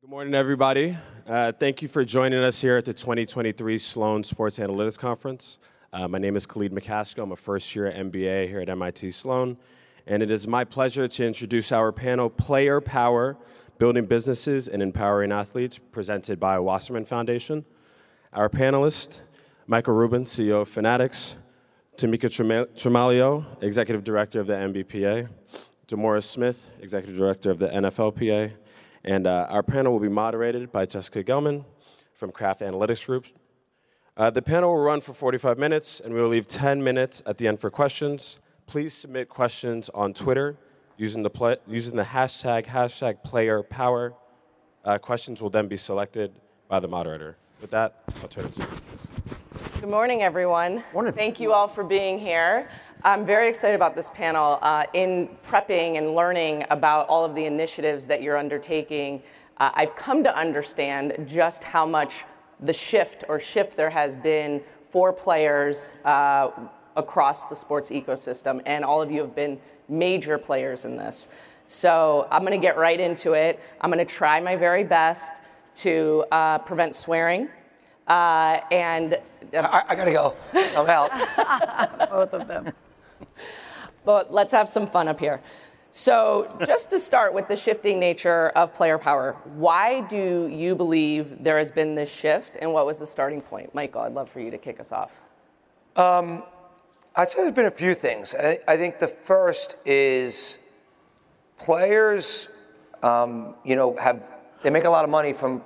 Good morning, everybody. Uh, thank you for joining us here at the 2023 Sloan Sports Analytics Conference. Uh, my name is Khalid McCaskill. I'm a first year MBA here at MIT Sloan. And it is my pleasure to introduce our panel, Player Power Building Businesses and Empowering Athletes, presented by Wasserman Foundation. Our panelists, Michael Rubin, CEO of Fanatics, Tamika Tremaglio, Executive Director of the NBPA, DeMaurice Smith, Executive Director of the NFLPA, and uh, our panel will be moderated by Jessica Gelman from Kraft Analytics Group. Uh, the panel will run for 45 minutes, and we will leave 10 minutes at the end for questions. Please submit questions on Twitter using the, play, using the hashtag, hashtag player power. Uh, questions will then be selected by the moderator. With that, I'll turn it to you. Good morning, everyone. Morning. Thank you all for being here. I'm very excited about this panel. Uh, in prepping and learning about all of the initiatives that you're undertaking, uh, I've come to understand just how much the shift or shift there has been for players uh, across the sports ecosystem, and all of you have been major players in this. So I'm going to get right into it. I'm going to try my very best to uh, prevent swearing. Uh, and I, I gotta go. I'm out. both of them. But let's have some fun up here. So, just to start with the shifting nature of player power, why do you believe there has been this shift, and what was the starting point? Michael, I'd love for you to kick us off. Um, I'd say there's been a few things. I, I think the first is players, um, you know, have they make a lot of money from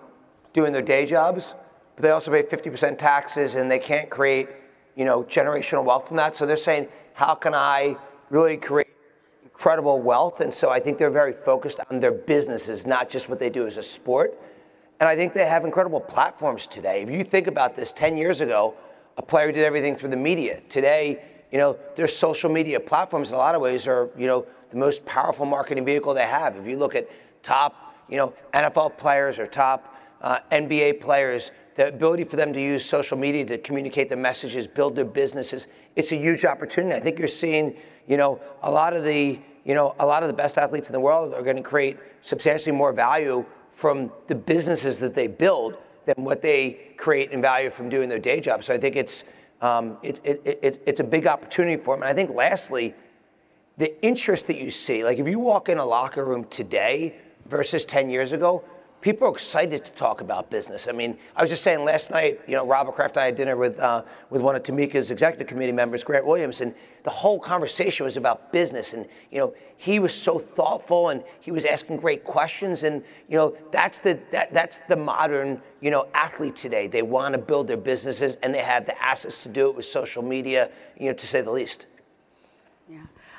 doing their day jobs, but they also pay 50% taxes, and they can't create, you know, generational wealth from that. So they're saying, how can I really create incredible wealth? And so I think they're very focused on their businesses, not just what they do as a sport. And I think they have incredible platforms today. If you think about this, 10 years ago, a player did everything through the media. Today, you know, their social media platforms in a lot of ways are, you know, the most powerful marketing vehicle they have. If you look at top, you know, NFL players or top uh, NBA players, the ability for them to use social media to communicate their messages, build their businesses, it's a huge opportunity. I think you're seeing, you know, a lot of the, you know, a lot of the best athletes in the world are going to create substantially more value from the businesses that they build than what they create in value from doing their day job. So I think it's, um, it, it, it, it's a big opportunity for them. And I think lastly, the interest that you see, like if you walk in a locker room today versus 10 years ago, people are excited to talk about business. I mean, I was just saying last night, you know, Robert Kraft I had dinner with, uh, with one of Tamika's executive committee members, Grant Williams, and the whole conversation was about business. And, you know, he was so thoughtful and he was asking great questions. And, you know, that's the, that, that's the modern, you know, athlete today. They want to build their businesses and they have the assets to do it with social media, you know, to say the least.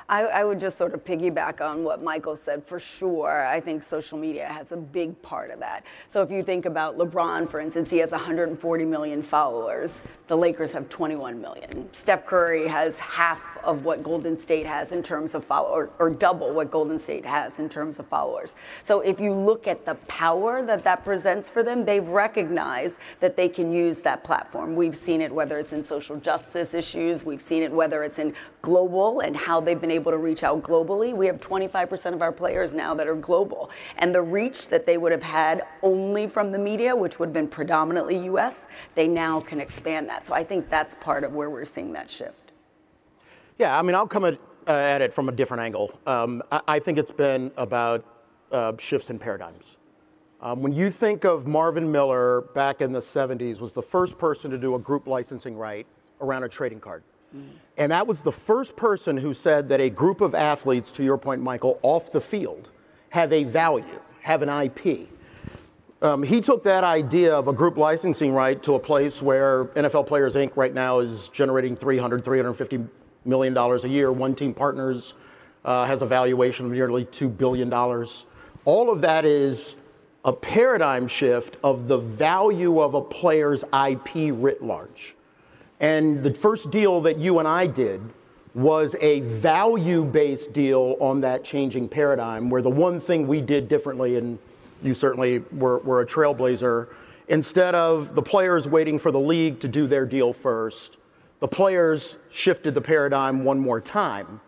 I, I, would just sort of piggyback on what Michael said for sure. I think social media has a big part of that. So if you think about LeBron, for instance, he has 140 million followers. The Lakers have 21 million. Steph Curry has half of what Golden State has in terms of followers, or, or double what Golden State has in terms of followers. So if you look at the power that that presents for them, they've recognized that they can use that platform. We've seen it whether it's in social justice issues, we've seen it whether it's in global and how they've been able to reach out globally. We have 25% of our players now that are global. And the reach that they would have had only from the media, which would have been predominantly US, they now can expand that. So I think that's part of where we're seeing that shift. Yeah, I mean, I'll come at, uh, at it from a different angle. Um, I, I, think it's been about uh, shifts in paradigms. Um, when you think of Marvin Miller back in the 70s, was the first person to do a group licensing right around a trading card. And that was the first person who said that a group of athletes, to your point, Michael, off the field have a value, have an IP. Um, he took that idea of a group licensing right to a place where NFL Players Inc. right now is generating 300, 350 million dollars a year. One Team Partners uh, has a valuation of nearly two billion dollars. All of that is a paradigm shift of the value of a player's IP writ large. And the first deal that you and I did was a value based deal on that changing paradigm, where the one thing we did differently, and you certainly were, were a trailblazer, instead of the players waiting for the league to do their deal first, the players shifted the paradigm one more time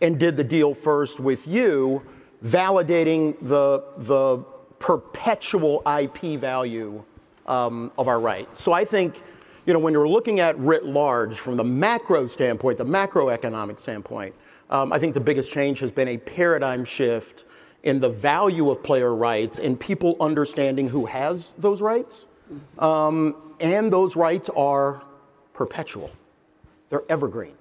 and did the deal first with you, validating the, the perpetual IP value um, of our right. So I think, you know, when you're looking at writ large from the macro standpoint, the macroeconomic standpoint, um, I think the biggest change has been a paradigm shift in the value of player rights and people understanding who has those rights. Um, and those rights are perpetual, they're evergreen.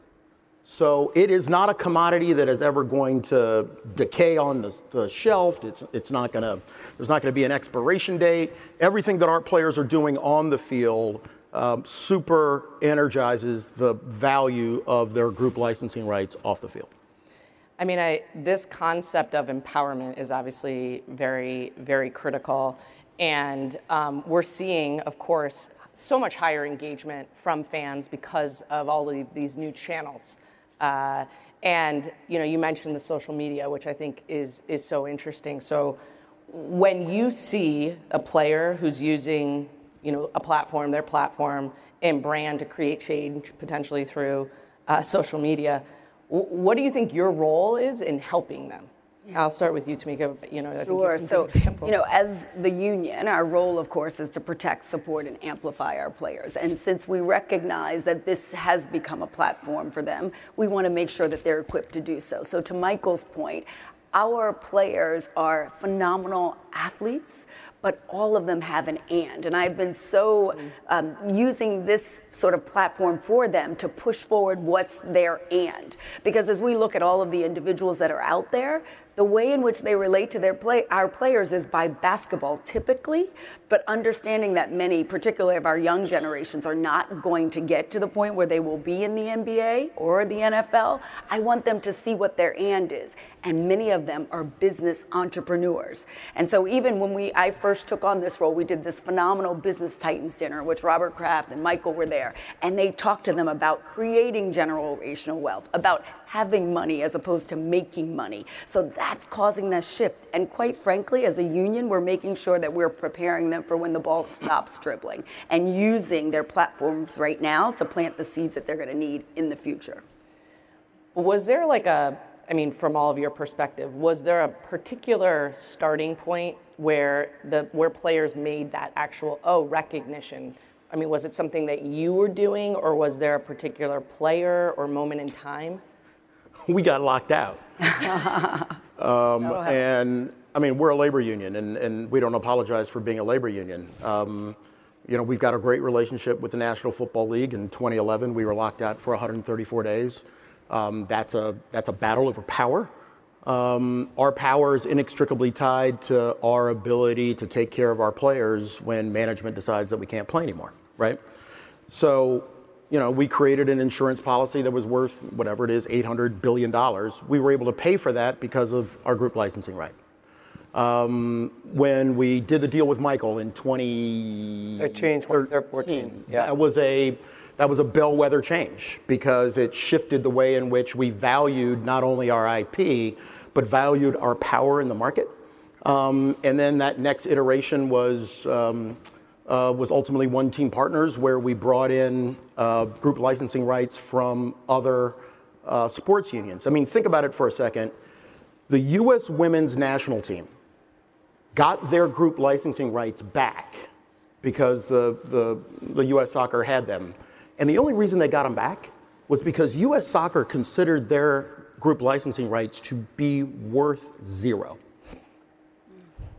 So it is not a commodity that is ever going to decay on the, the shelf. It's, it's not to, there's not going to be an expiration date. Everything that our players are doing on the field um, super energizes the value of their group licensing rights off the field. I mean, I, this concept of empowerment is obviously very, very critical. And um, we're seeing, of course, so much higher engagement from fans because of all of these new channels uh, and you know, you mentioned the social media, which I think is is so interesting. So when you see a player who's using you know a platform, their platform and brand to create change potentially through uh, social media, w- what do you think your role is in helping them? I'll start with you, Tamika. You know, sure. so, you know, as the union, our role, of course, is to protect, support, and amplify our players. And since we recognize that this has become a platform for them, we want to make sure that they're equipped to do so. So, to Michael's point, our players are phenomenal athletes, but all of them have an and. And I've been so um, using this sort of platform for them to push forward what's their and. Because as we look at all of the individuals that are out there, the way in which they relate to their play, our players is by basketball typically, but understanding that many, particularly of our young generations, are not going to get to the point where they will be in the NBA or the NFL. I want them to see what their and is. And many of them are business entrepreneurs. And so even when we I first took on this role, we did this phenomenal business titans dinner, which Robert Kraft and Michael were there, and they talked to them about creating generational wealth, about having money as opposed to making money. So that's causing that shift. And quite frankly, as a union, we're making sure that we're preparing them for when the ball stops dribbling and using their platforms right now to plant the seeds that they're going to need in the future. Was there like a, I mean, from all of your perspective, was there a particular starting point where the where players made that actual oh recognition? I mean, was it something that you were doing, or was there a particular player or moment in time? we got locked out. um, and I mean, we're a labor union, and, and we don't apologize for being a labor union. Um, you know, we've got a great relationship with the National Football League. In 2011, we were locked out for 134 days. Um, that's a that's a battle over power. Um, our power is inextricably tied to our ability to take care of our players when management decides that we can't play anymore, right? So you know, we created an insurance policy that was worth whatever it is, $800 billion. We were able to pay for that because of our group licensing right. Um, when we did the deal with Michael in 2014, yeah. that was a that was a bellwether change because it shifted the way in which we valued not only our IP but valued our power in the market. Um, and then that next iteration was. Um, uh, was ultimately One Team Partners, where we brought in uh, group licensing rights from other uh, sports unions. I mean, think about it for a second. The U.S. women's national team got their group licensing rights back because the, the, the U.S. soccer had them. And the only reason they got them back was because U.S. soccer considered their group licensing rights to be worth zero.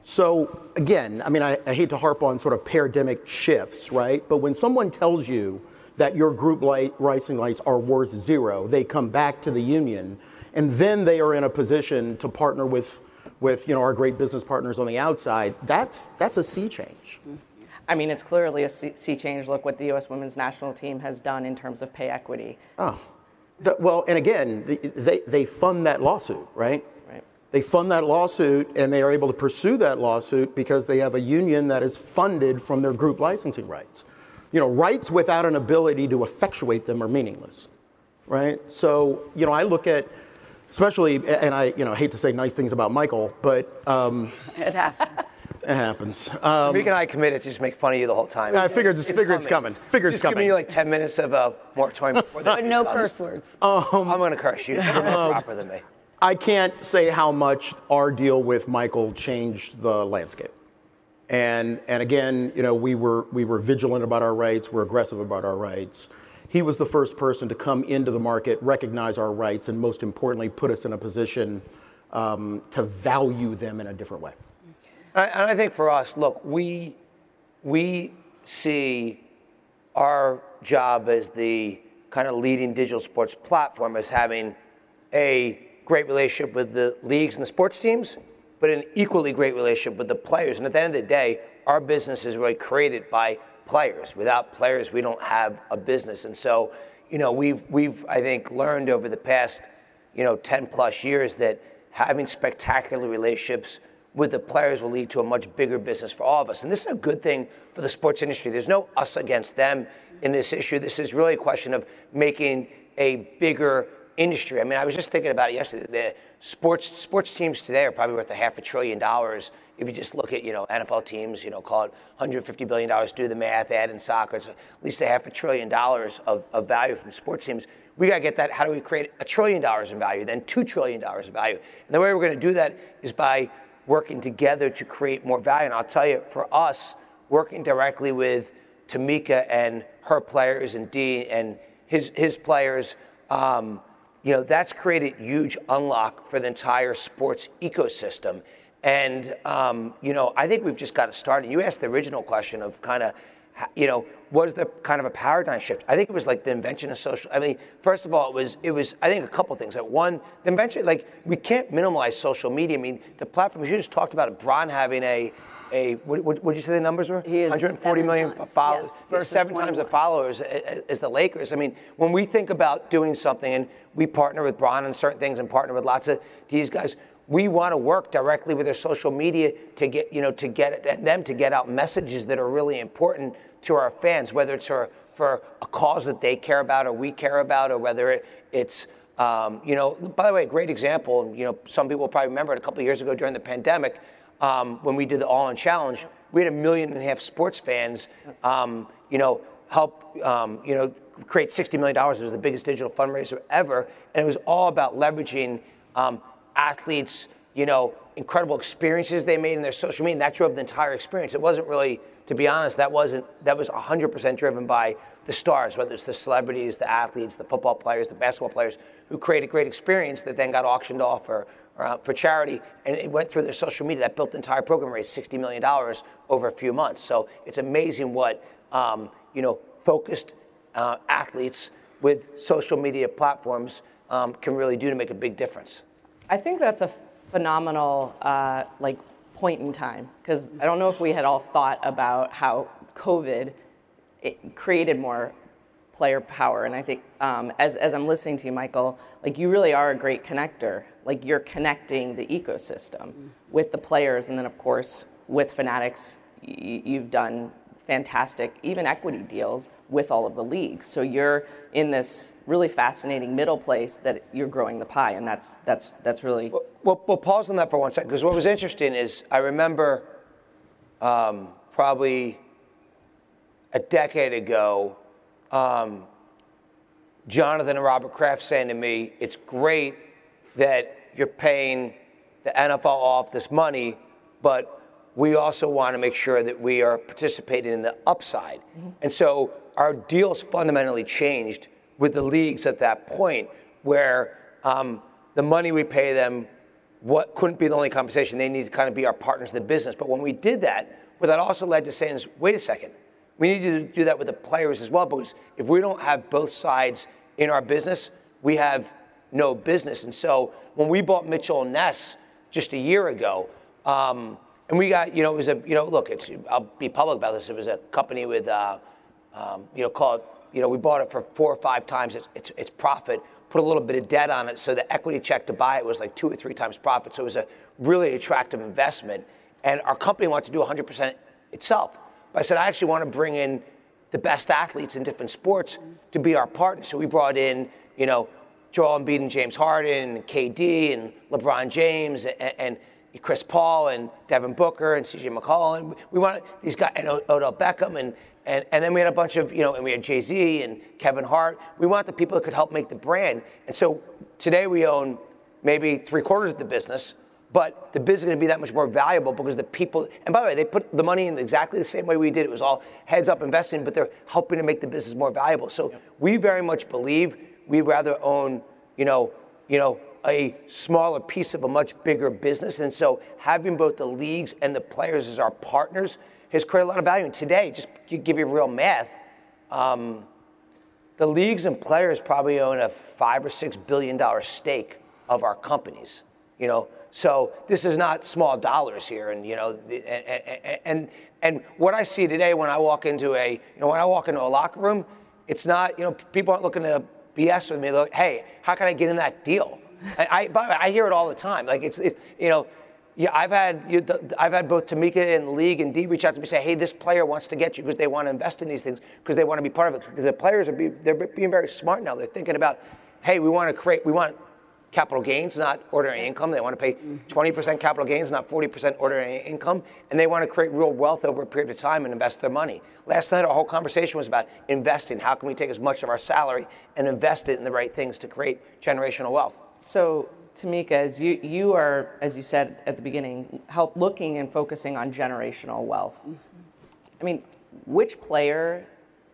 So again, I mean, I, I, hate to harp on sort of paradigmic shifts, right? But when someone tells you that your group light, rising lights are worth zero, they come back to the union, and then they are in a position to partner with, with you know, our great business partners on the outside. That's that's a sea change. I mean, it's clearly a sea change. Look what the U.S. women's national team has done in terms of pay equity. Oh, well, and again, they, they fund that lawsuit, right? They fund that lawsuit and they are able to pursue that lawsuit because they have a union that is funded from their group licensing rights. You know, rights without an ability to effectuate them are meaningless, right? So, you know, I look at, especially, and I, you know, hate to say nice things about Michael, but um, it happens. It happens. Um, Meek and I committed to just make fun of you the whole time. I figured, it's, figured it's coming. Figured it's coming. giving you like 10 minutes of a moratorium before But no curse words. Um, I'm going to curse you. You're more proper than me. I can't say how much our deal with Michael changed the landscape. And, and again, you know, we were, we were vigilant about our rights, we're aggressive about our rights. He was the first person to come into the market, recognize our rights, and most importantly, put us in a position um, to value them in a different way. And I think for us, look, we, we see our job as the kind of leading digital sports platform as having a great relationship with the leagues and the sports teams, but an equally great relationship with the players. And at the end of the day, our business is really created by players. Without players, we don't have a business. And so, you know, we've we've I think learned over the past, you know, 10 plus years that having spectacular relationships with the players will lead to a much bigger business for all of us. And this is a good thing for the sports industry. There's no us against them in this issue. This is really a question of making a bigger industry. I mean, I was just thinking about it yesterday. The sports sports teams today are probably worth a half a trillion dollars. If you just look at you know NFL teams, you know, call it 150 billion dollars. Do the math, add in soccer, it's at least a half a trillion dollars of, of value from sports teams. We got to get that. How do we create a trillion dollars in value, then two trillion dollars in value? And the way we're going to do that is by working together to create more value. And I'll tell you, for us, working directly with Tamika and her players and Dean and his his players. Um, you know, that's created huge unlock for the entire sports ecosystem. And, um, you know, I think we've just got to start. And you asked the original question of kind of, you know, was the kind of a paradigm shift? I think it was like the invention of social. I mean, first of all, it was, it was. I think a couple things. That one, the invention, like we can't minimize social media. I mean, the platforms you just talked about, Bron having a a what would you say the numbers were? He 140 million followers. Yes, seven times the followers as the Lakers. I mean, when we think about doing something, and we partner with Bron on certain things, and partner with lots of these guys, we want to work directly with their social media to get you know to get and them to get out messages that are really important to our fans, whether it's for for a cause that they care about or we care about, or whether it, it's um, you know, by the way, a great example. You know, some people probably remember it a couple of years ago during the pandemic um, when we did the All In Challenge, we had a million and a half sports fans, um, you know, help, um, you know, create $60 million. It was the biggest digital fundraiser ever. And it was all about leveraging um, athletes, you know, incredible experiences they made in their social media. And that drove the entire experience. It wasn't really, to be honest, that wasn't, that was 100% driven by the stars, whether it's the celebrities, the athletes, the football players, the basketball players, who created a great experience that then got auctioned off or, uh, for charity, and it went through their social media. That built the entire program, raised $60 million over a few months. So it's amazing what um, you know focused uh, athletes with social media platforms um, can really do to make a big difference. I think that's a phenomenal uh, like point in time because I don't know if we had all thought about how COVID created more player power. And I think um, as, as I'm listening to you, Michael, like you really are a great connector. Like you're connecting the ecosystem with the players. And then, of course, with Fanatics, you've done fantastic, even equity deals with all of the leagues. So you're in this really fascinating middle place that you're growing the pie. And that's, that's, that's really. Well, well, well pause on that for one second, because what was interesting is I remember um, probably a decade ago, um, Jonathan and Robert Kraft saying to me, it's great that you're paying the NFL off this money, but we also want to make sure that we are participating in the upside. Mm-hmm. And so our deals fundamentally changed with the leagues at that point where um, the money we pay them what couldn't be the only compensation. They need to kind of be our partners in the business. But when we did that, what that also led to saying is, wait a second, we need to do that with the players as well because if we don't have both sides in our business, we have no business. And so when we bought Mitchell and Ness just a year ago, um, and we got, you know, it was a, you know, look, it's, I'll be public about this. It was a company with, uh, um, you know, called, you know, we bought it for four or five times its, its, its profit, put a little bit of debt on it. So the equity check to buy it was like two or three times profit. So it was a really attractive investment. And our company wanted to do 100% itself. But I said, I actually want to bring in the best athletes in different sports to be our partner. So we brought in, you know, Joel Embiid and James Harden and KD and LeBron James and, and Chris Paul and Devin Booker and CJ McCollum. And we want these guys and Odell Beckham and, and, and then we had a bunch of, you know, and we had Jay Z and Kevin Hart. We want the people that could help make the brand. And so today we own maybe three quarters of the business, but the business is going to be that much more valuable because the people, and by the way, they put the money in exactly the same way we did. It was all heads up investing, but they're helping to make the business more valuable. So we very much believe we'd rather own, you know, you know, a smaller piece of a much bigger business. And so having both the leagues and the players as our partners has created a lot of value. And today, just to give you real math, um, the leagues and players probably own a five or six billion dollar stake of our companies. You know, so this is not small dollars here, and you know, and, and and what I see today when I walk into a, you know, when I walk into a locker room, it's not, you know, people aren't looking to BS with me. Look, hey, how can I get in that deal? I, I, I hear it all the time. Like it's, it, you know, yeah, I've had you, I've had both Tamika and the league and D reach out to me and say, hey, this player wants to get you because they want to invest in these things because they want to be part of it. Because the players are be, they're being very smart now. They're thinking about, hey, we want to create, we want capital gains, not ordinary income. They want to pay mm-hmm. 20% capital gains, not 40% ordinary income. And they want to create real wealth over a period of time and invest their money. Last night, our whole conversation was about investing. How can we take as much of our salary and invest it in the right things to create generational wealth? So, Tamika, as you, you are, as you said at the beginning, help looking and focusing on generational wealth. Mm-hmm. I mean, which player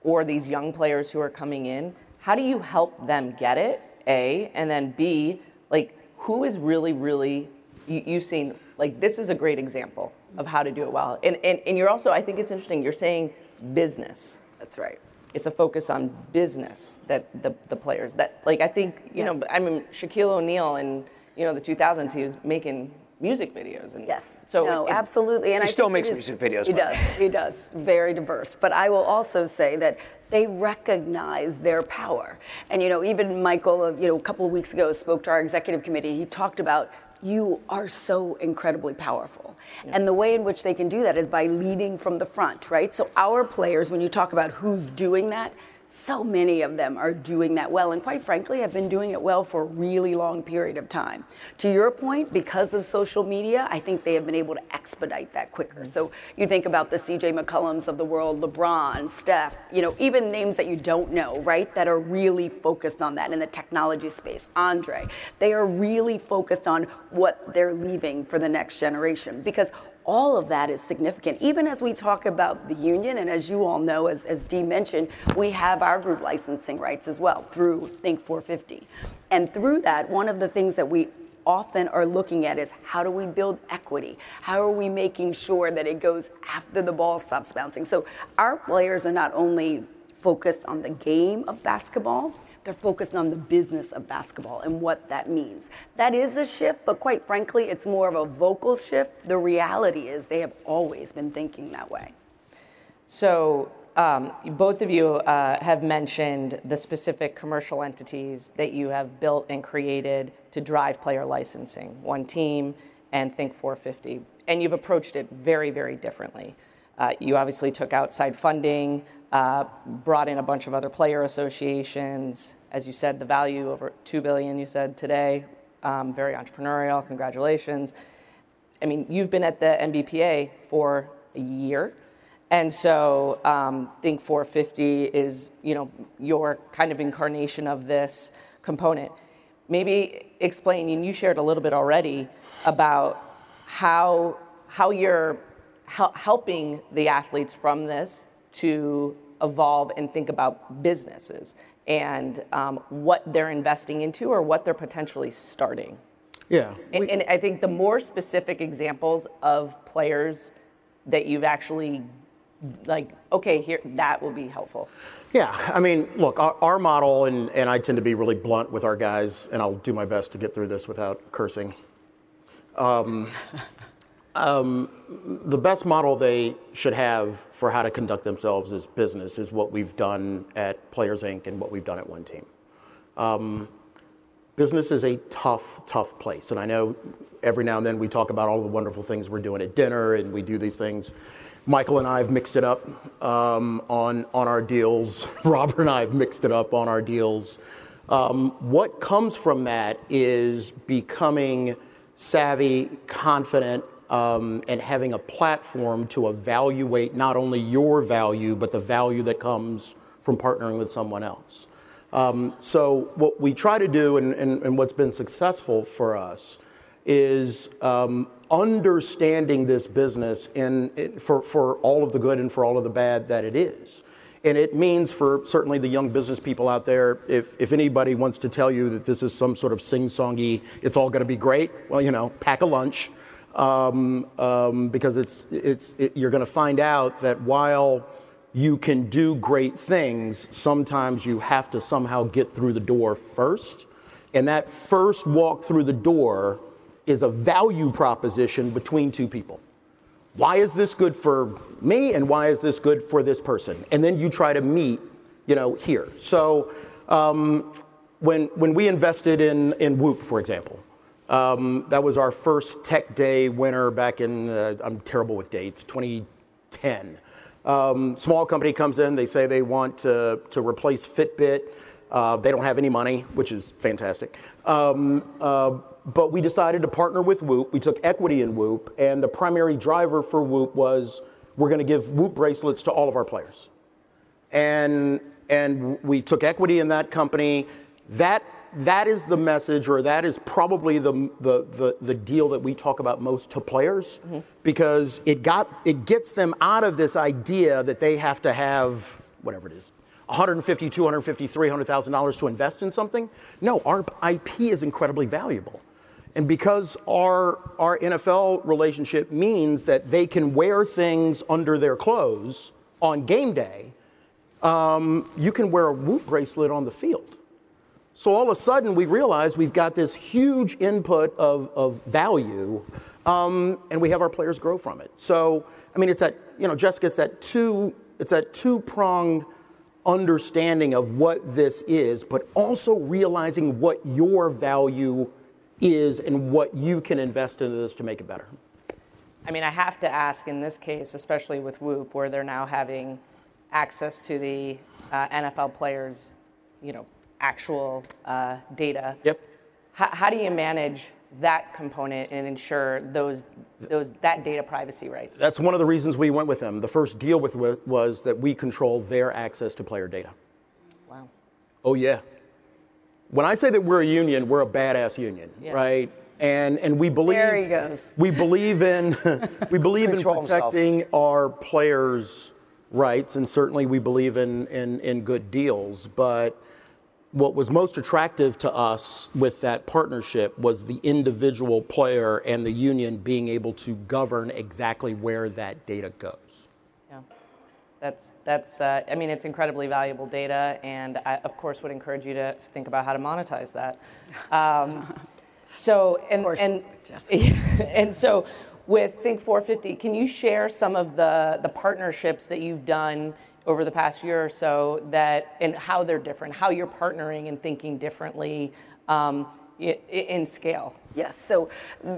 or these young players who are coming in, how do you help them get it? A, and then B, like who is really, really, you, you've seen, like this is a great example of how to do it well. And, and, and you're also, I think it's interesting, you're saying business. That's right. It's a focus on business that the, the players that like I think you yes. know I mean Shaquille O'Neal in you know the 2000s he was making music videos. And yes. So no, it, absolutely. And he I still makes music videos. He does. He does. Very diverse. But I will also say that they recognize their power. And you know, even Michael, uh, you know, a couple of weeks ago spoke to our executive committee. He talked about you are so incredibly powerful. Yeah. And the way in which they can do that is by leading from the front, right? So our players, when you talk about who's doing that, so many of them are doing that well and quite frankly have been doing it well for a really long period of time. To your point because of social media i think they have been able to expedite that quicker. Mm-hmm. So you think about the cj McCollums of the world lebron steph you know even names that you don't know right that are really focused on that in the technology space. Andre they are really focused on what they're leaving for the next generation. Because all of that is significant. Even as we talk about the union, and as you all know, as, as Dee mentioned, we have our group licensing rights as well through Think 450. And through that, one of the things that we often are looking at is how do we build equity? How are we making sure that it goes after the ball stops bouncing? So our players are not only focused on the game of basketball, they're focused on the business of basketball and what that means. That is a shift, but quite frankly, it's more of a vocal shift. The reality is they have always been thinking that way. So, um, both of you uh, have mentioned the specific commercial entities that you have built and created to drive player licensing, One Team and Think 450. And you've approached it very, very differently. Uh, you obviously took outside funding, uh, brought in a bunch of other player associations. As you said, the value over two billion. You said today, um, very entrepreneurial. Congratulations. I mean, you've been at the NBPA for a year, and so um, Think 450 is, you know, your kind of incarnation of this component. Maybe explain. And you shared a little bit already about how how you're helping the athletes from this to evolve and think about businesses and um, what they're investing into or what they're potentially starting. Yeah. And, and, I think the more specific examples of players that you've actually like, okay, here that will be helpful. Yeah, I mean, look, our, our model, and, and I tend to be really blunt with our guys, and I'll do my best to get through this without cursing. Um, um, the best model they should have for how to conduct themselves as business is what we've done at Players Inc. and what we've done at One Team. Um, business is a tough, tough place. And I know every now and then we talk about all the wonderful things we're doing at dinner and we do these things. Michael and I have mixed it up um, on, on our deals. Robert and I have mixed it up on our deals. Um, what comes from that is becoming savvy, confident, um, and having a platform to evaluate not only your value, but the value that comes from partnering with someone else. Um, so, what we try to do, and, and, and, what's been successful for us, is um, understanding this business in, in, for, for all of the good and for all of the bad that it is. And it means for certainly the young business people out there, if, if anybody wants to tell you that this is some sort of sing-songy, it's all to be great, well, you know, pack a lunch. Um, um, because it's, it's, it, you're going to find out that while you can do great things, sometimes you have to somehow get through the door first. And that first walk through the door is a value proposition between two people. Why is this good for me and why is this good for this person? And then you try to meet, you know, here. So um, when, when we invested in, in Whoop, for example, um, that was our first tech day winner back in, uh, I'm terrible with dates, 2010. Um, small company comes in, they say they want to, to replace Fitbit. Uh, they don't have any money, which is fantastic. Um, uh, but we decided to partner with Whoop. We took equity in Whoop, and the primary driver for Whoop was we're going to give Whoop bracelets to all of our players. And, and we took equity in that company. That, that is the message, or that is probably the, the, the, the deal that we talk about most to players, mm-hmm. because it, got, it gets them out of this idea that they have to have whatever it is, 150, 250, 300,000 dollars to invest in something. No, our IP is incredibly valuable. And because our, our NFL relationship means that they can wear things under their clothes on game day, um, you can wear a Whoop bracelet on the field. So all of a sudden, we realize we've got this huge input of, of value, um, and we have our players grow from it. So, I mean, it's that, you know, Jessica, it's that two, it's that two-pronged understanding of what this is, but also realizing what your value is and what you can invest into this to make it better. I mean, I have to ask in this case, especially with Whoop, where they're now having access to the uh, NFL players, you know, actual uh, data. Yep. H- how do you manage that component and ensure those those that data privacy rights? That's one of the reasons we went with them. The first deal with was that we control their access to player data. Wow. Oh yeah when I say that we're a union, we're a badass union, yeah. right? And and we believe there he goes. we believe in we believe in protecting himself. our players' rights, and certainly we believe in, in in good deals. But what was most attractive to us with that partnership was the individual player and the union being able to govern exactly where that data goes. Yeah, that's, that's uh, I mean, it's incredibly valuable data, and I, of course, would encourage you to think about how to monetize that. Um, so, and, and, and so with Think 450, can you share some of the, the partnerships that you've done over the past year or so that, and how they're different, how you're partnering and thinking differently um, in scale? Yes, so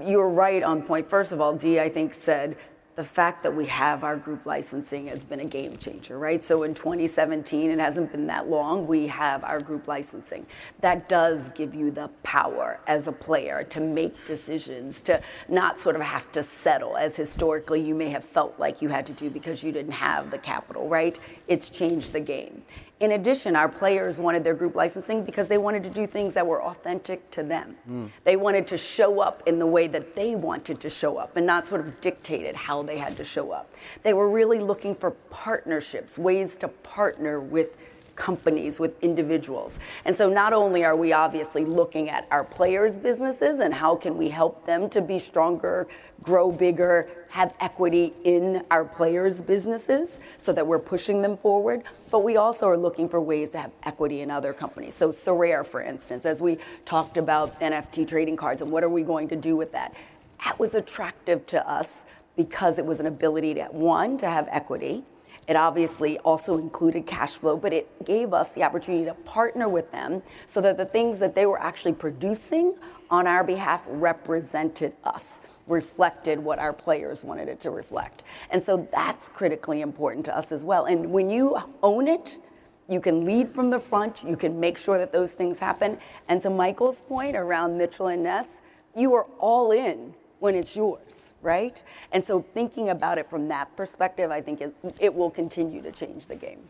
you're right on point. First of all, Dee, I think, said the fact that we have our group licensing has been a game changer, right? So in 2017, it hasn't been that long, we have our group licensing. That does give you the power as a player to make decisions, to not sort of have to settle as historically you may have felt like you had to do because you didn't have the capital, right? It's changed the game. In addition, our players wanted their group licensing because they wanted to do things that were authentic to them. Mm. They wanted to show up in the way that they wanted to show up and not sort of dictated how they had to show up. They were really looking for partnerships, ways to partner with companies, with individuals. And so not only are we obviously looking at our players' businesses and how can we help them to be stronger, grow bigger, have equity in our players' businesses so that we're pushing them forward. But we also are looking for ways to have equity in other companies. So Sorare, for instance, as we talked about NFT trading cards and what are we going to do with that, that was attractive to us because it was an ability to, one, to have equity. It obviously also included cash flow, but it gave us the opportunity to partner with them so that the things that they were actually producing on our behalf represented us reflected what our players wanted it to reflect. And so that's critically important to us as well. And when you own it, you can lead from the front, you can make sure that those things happen. And to Michael's point around Mitchell and Ness, you are all in when it's yours, right? And so thinking about it from that perspective, I think it, it will continue to change the game.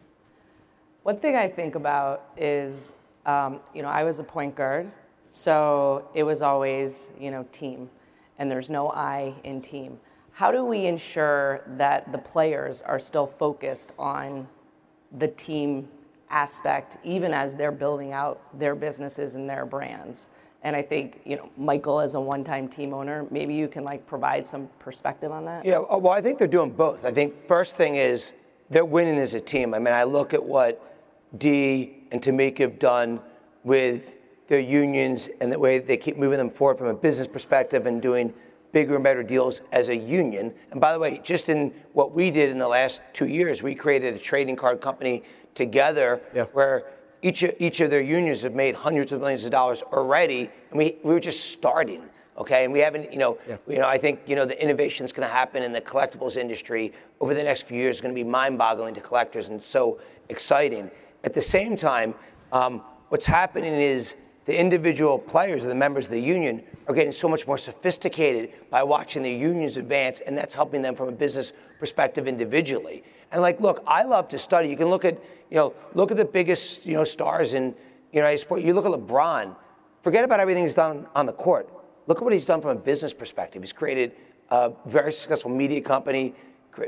One thing I think about is, um, you know, I was a point guard, so it was always, you know, team. And there's no I in team. How do we ensure that the players are still focused on the team aspect, even as they're building out their businesses and their brands? And I think, you know, Michael, as a one-time team owner, maybe you can like provide some perspective on that. Yeah, well, I think they're doing both. I think first thing is they're winning as a team. I mean, I look at what Dee and Tamika have done with their unions and the way they keep moving them forward from a business perspective and doing bigger and better deals as a union. And by the way, just in what we did in the last two years, we created a trading card company together yeah. where each of, each of their unions have made hundreds of millions of dollars already, and we, we were just starting. Okay, and we haven't, you know, yeah. you know, I think you know the innovation that's going to happen in the collectibles industry over the next few years is going to be mind-boggling to collectors and so exciting. At the same time, um, what's happening is the individual players or the members of the union are getting so much more sophisticated by watching the unions advance, and that's helping them from a business perspective individually. And like, look, I love to study. You can look at, you know, look at the biggest, you know, stars in United sport. You look at LeBron. Forget about everything he's done on the court. Look at what he's done from a business perspective. He's created a very successful media company.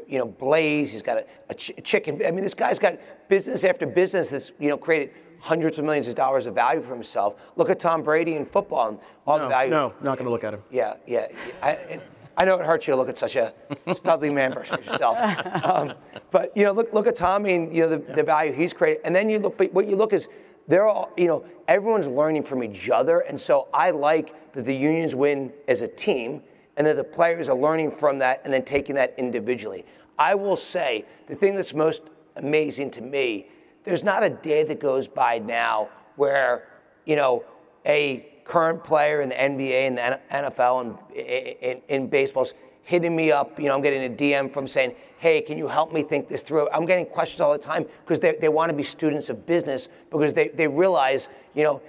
You know, Blaze. He's got a, a ch- chicken. I mean, this guy's got business after business that's you know created hundreds of millions of dollars of value for himself. Look at Tom Brady in football and all no, the value. No, not going to look at him. Yeah, yeah. I, I know it hurts you to look at such a studly man versus yourself. Um, but you know, look look at Tommy and you know the, the value he's created, and then you look. But what you look is they're all you know everyone's learning from each other, and so I like that the unions win as a team, and that the players are learning from that and then taking that individually. I will say the thing that's most amazing to me. There's not a day that goes by now where you know a current player in the NBA and the NFL and in, in baseball's hitting me up. You know, I'm getting a DM from saying, hey, can you help me think this through? I'm getting questions all the time because they, they want to be students of business because they, they realize, you know,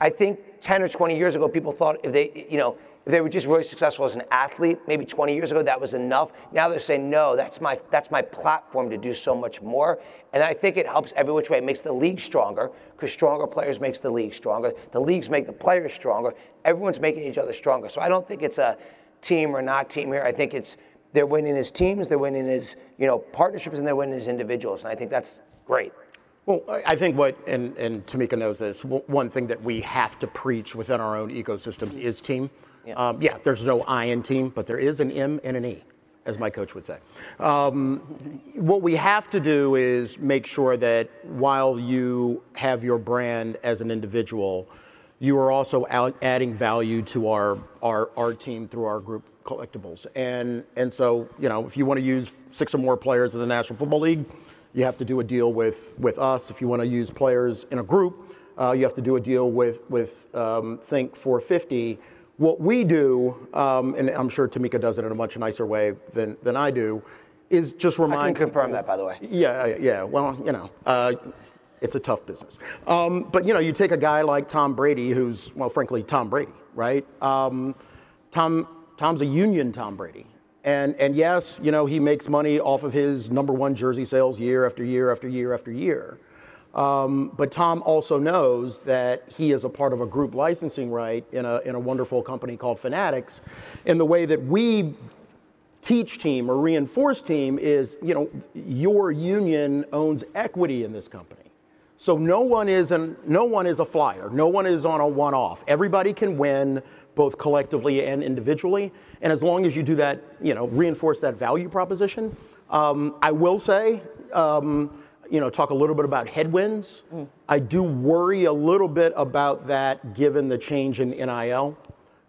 I think 10 or 20 years ago, people thought if they, you know, if they were just really successful as an athlete, maybe 20 years ago that was enough. Now they're saying, no, that's my that's my platform to do so much more. And I think it helps every which way. It makes the league stronger because stronger players makes the league stronger. The leagues make the players stronger. Everyone's making each other stronger. So I don't think it's a team or not team here. I think it's they're winning as teams, they're winning as you know partnerships, and they're winning as individuals. And I think that's great. Well, I think what, and, and Tamika knows this, one thing that we have to preach within our own ecosystems is team. Yeah. Um, yeah, there's no I in team, but there is an M and an E, as my coach would say. Um, what we have to do is make sure that while you have your brand as an individual, you are also adding value to our, our, our team through our group collectibles. And, and so, you know, if you want to use six or more players in the National Football League, you have to do a deal with, with us. If you want to use players in a group, uh, you have to do a deal with, with um, Think 450 what we do, um, and I'm sure Tamika does it in a much nicer way than, than I do, is just remind. I can confirm that, by the way. Yeah, yeah. Well, you know, uh, it's a tough business. Um, but you know, you take a guy like Tom Brady, who's well, frankly, Tom Brady, right? Um, Tom, Tom's a union Tom Brady. And, and yes, you know, he makes money off of his number one jersey sales year after year after year after year. Um, but Tom also knows that he is a part of a group licensing right in a, in a wonderful company called Fanatics. And the way that we teach team or reinforce team is, you know, your union owns equity in this company. So no one is an, no one is a flyer. No one is on a one-off. Everybody can win both collectively and individually. And as long as you do that, you know, reinforce that value proposition. Um, I will say, um, you know, talk a little bit about headwinds. Mm. I do worry a little bit about that given the change in NIL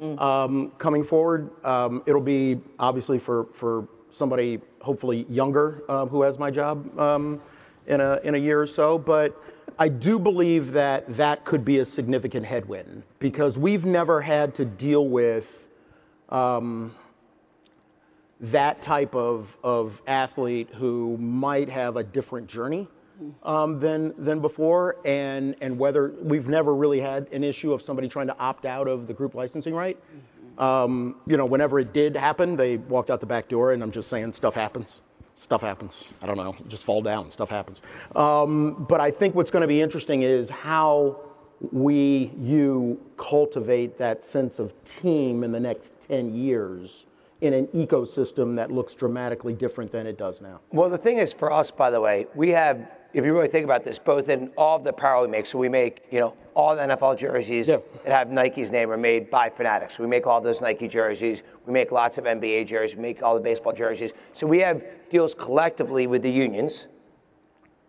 mm. um, coming forward. Um, it'll be obviously for, for somebody hopefully younger uh, who has my job um, in, a, in a year or so. But I do believe that that could be a significant headwind because we've never had to deal with um, that type of, of athlete who might have a different journey um, than, than before, and, and whether we've never really had an issue of somebody trying to opt out of the group licensing right. Um, you know, whenever it did happen, they walked out the back door, and I'm just saying stuff happens. Stuff happens. I don't know, just fall down, stuff happens. Um, but I think what's going to be interesting is how we, you cultivate that sense of team in the next 10 years in an ecosystem that looks dramatically different than it does now? Well, the thing is for us, by the way, we have, if you really think about this, both in all of the apparel we make, so we make, you know, all the NFL jerseys Yeah. that have Nike's name are made by Fanatics. We make all those Nike jerseys. We make lots of NBA jerseys. We make all the baseball jerseys. So we have deals collectively with the unions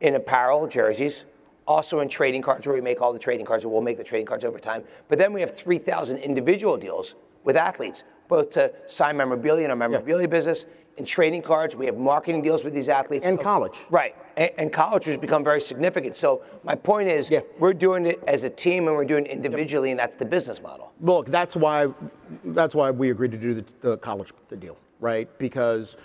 in apparel, jerseys, also in trading cards where we make all the trading cards, and we'll make the trading cards over time. But then we have 3,000 individual deals with athletes, both to sign memorabilia in our memorabilia business, in trading cards. We have marketing deals with these athletes. And college. Right. And, and college has become very significant. So my point is, Yeah. we're doing it as a team and we're doing it individually, and that's the business model. Look, that's why that's why we agreed to do the, the college the deal, right? Because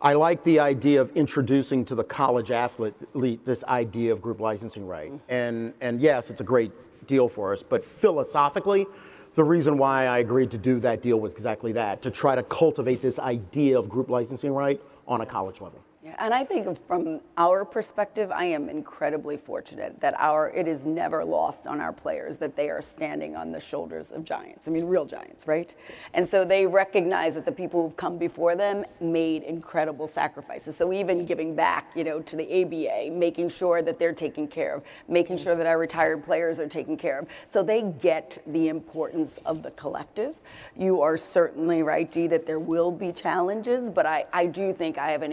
I like the idea of introducing to the college athlete this idea of group licensing right. Mm-hmm. And and yes, it's a great deal for us, but philosophically, the reason why I agreed to do that deal was exactly that, to try to cultivate this idea of group licensing right on a college level. And I think from our perspective, I am incredibly fortunate that our it is never lost on our players that they are standing on the shoulders of giants. I mean, real giants, right? And so they recognize that the people who've come before them made incredible sacrifices. So even giving back, you know, to the ABA, making sure that they're taken care of, making sure that our retired players are taken care of. So they get the importance of the collective. You are certainly right, Dee, that there will be challenges, but I, I do think I have an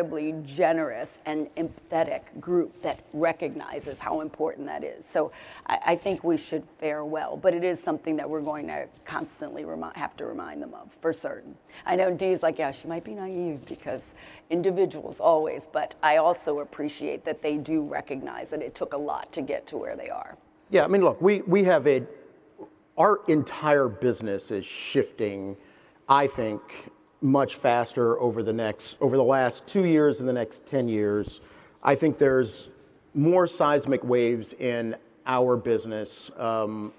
incredibly generous and empathetic group that recognizes how important that is. So I, I think we should fare well, but it is something that we're going to constantly have to remind them of for certain. I know Dee's like, yeah, she might be naive because individuals always, but I also appreciate that they do recognize that it took a lot to get to where they are. Yeah, I mean, look, we, we have a, our entire business is shifting, I think, much faster over the next, over the last two years and the next 10 years. I think there's more seismic waves in our business um,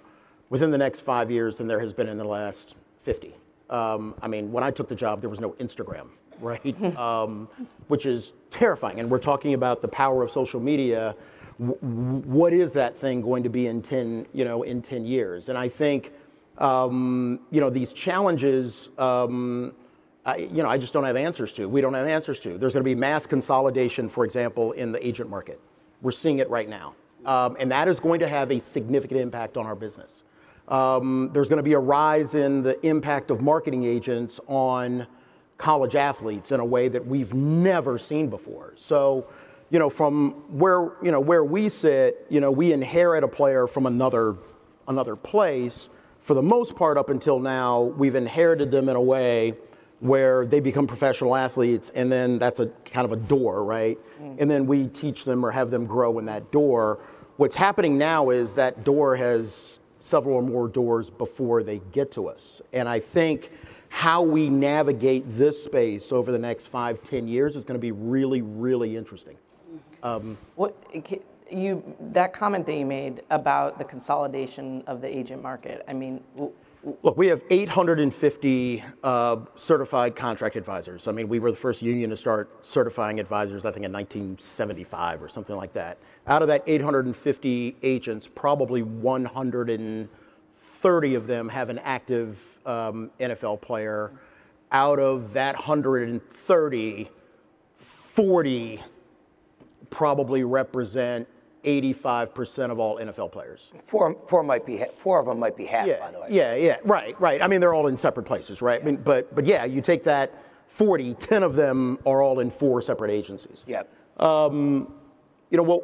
within the next five years than there has been in the last 50. Um, I mean, when I took the job, there was no Instagram, right? um, which is terrifying. And we're talking about the power of social media. W- what is that thing going to be in 10, you know, in 10 years? And I think, um, you know, these challenges, um, I, you know, I just don't have answers to. We don't have answers to. There's going to be mass consolidation, for example, in the agent market. We're seeing it right now. Um, and that is going to have a significant impact on our business. Um, there's going to be a rise in the impact of marketing agents on college athletes in a way that we've never seen before. So, you know, from where you know where we sit, you know, we inherit a player from another another place. For the most part, up until now, we've inherited them in a way where they become professional athletes, and then that's a kind of a door, right? Mm. And then we teach them or have them grow in that door. What's happening now is that door has several or more doors before they get to us. And I think how we navigate this space over the next five, ten years is going to be really, really interesting. Um, what you that comment that you made about the consolidation of the agent market. I mean, Look, we have 850 uh, certified contract advisors. I mean, we were the first union to start certifying advisors, I think, in 1975 or something like that. Out of that 850 agents, probably 130 of them have an active um, NFL player. Out of that 130, 40 probably represent 85% of all NFL players. Four, four might be, four of them might be half, Yeah, by the way. yeah, yeah, right, right. I mean, they're all in separate places, right? I mean, but, but yeah, you take that 40, 10 of them are all in four separate agencies. Yep. Um, you know, well,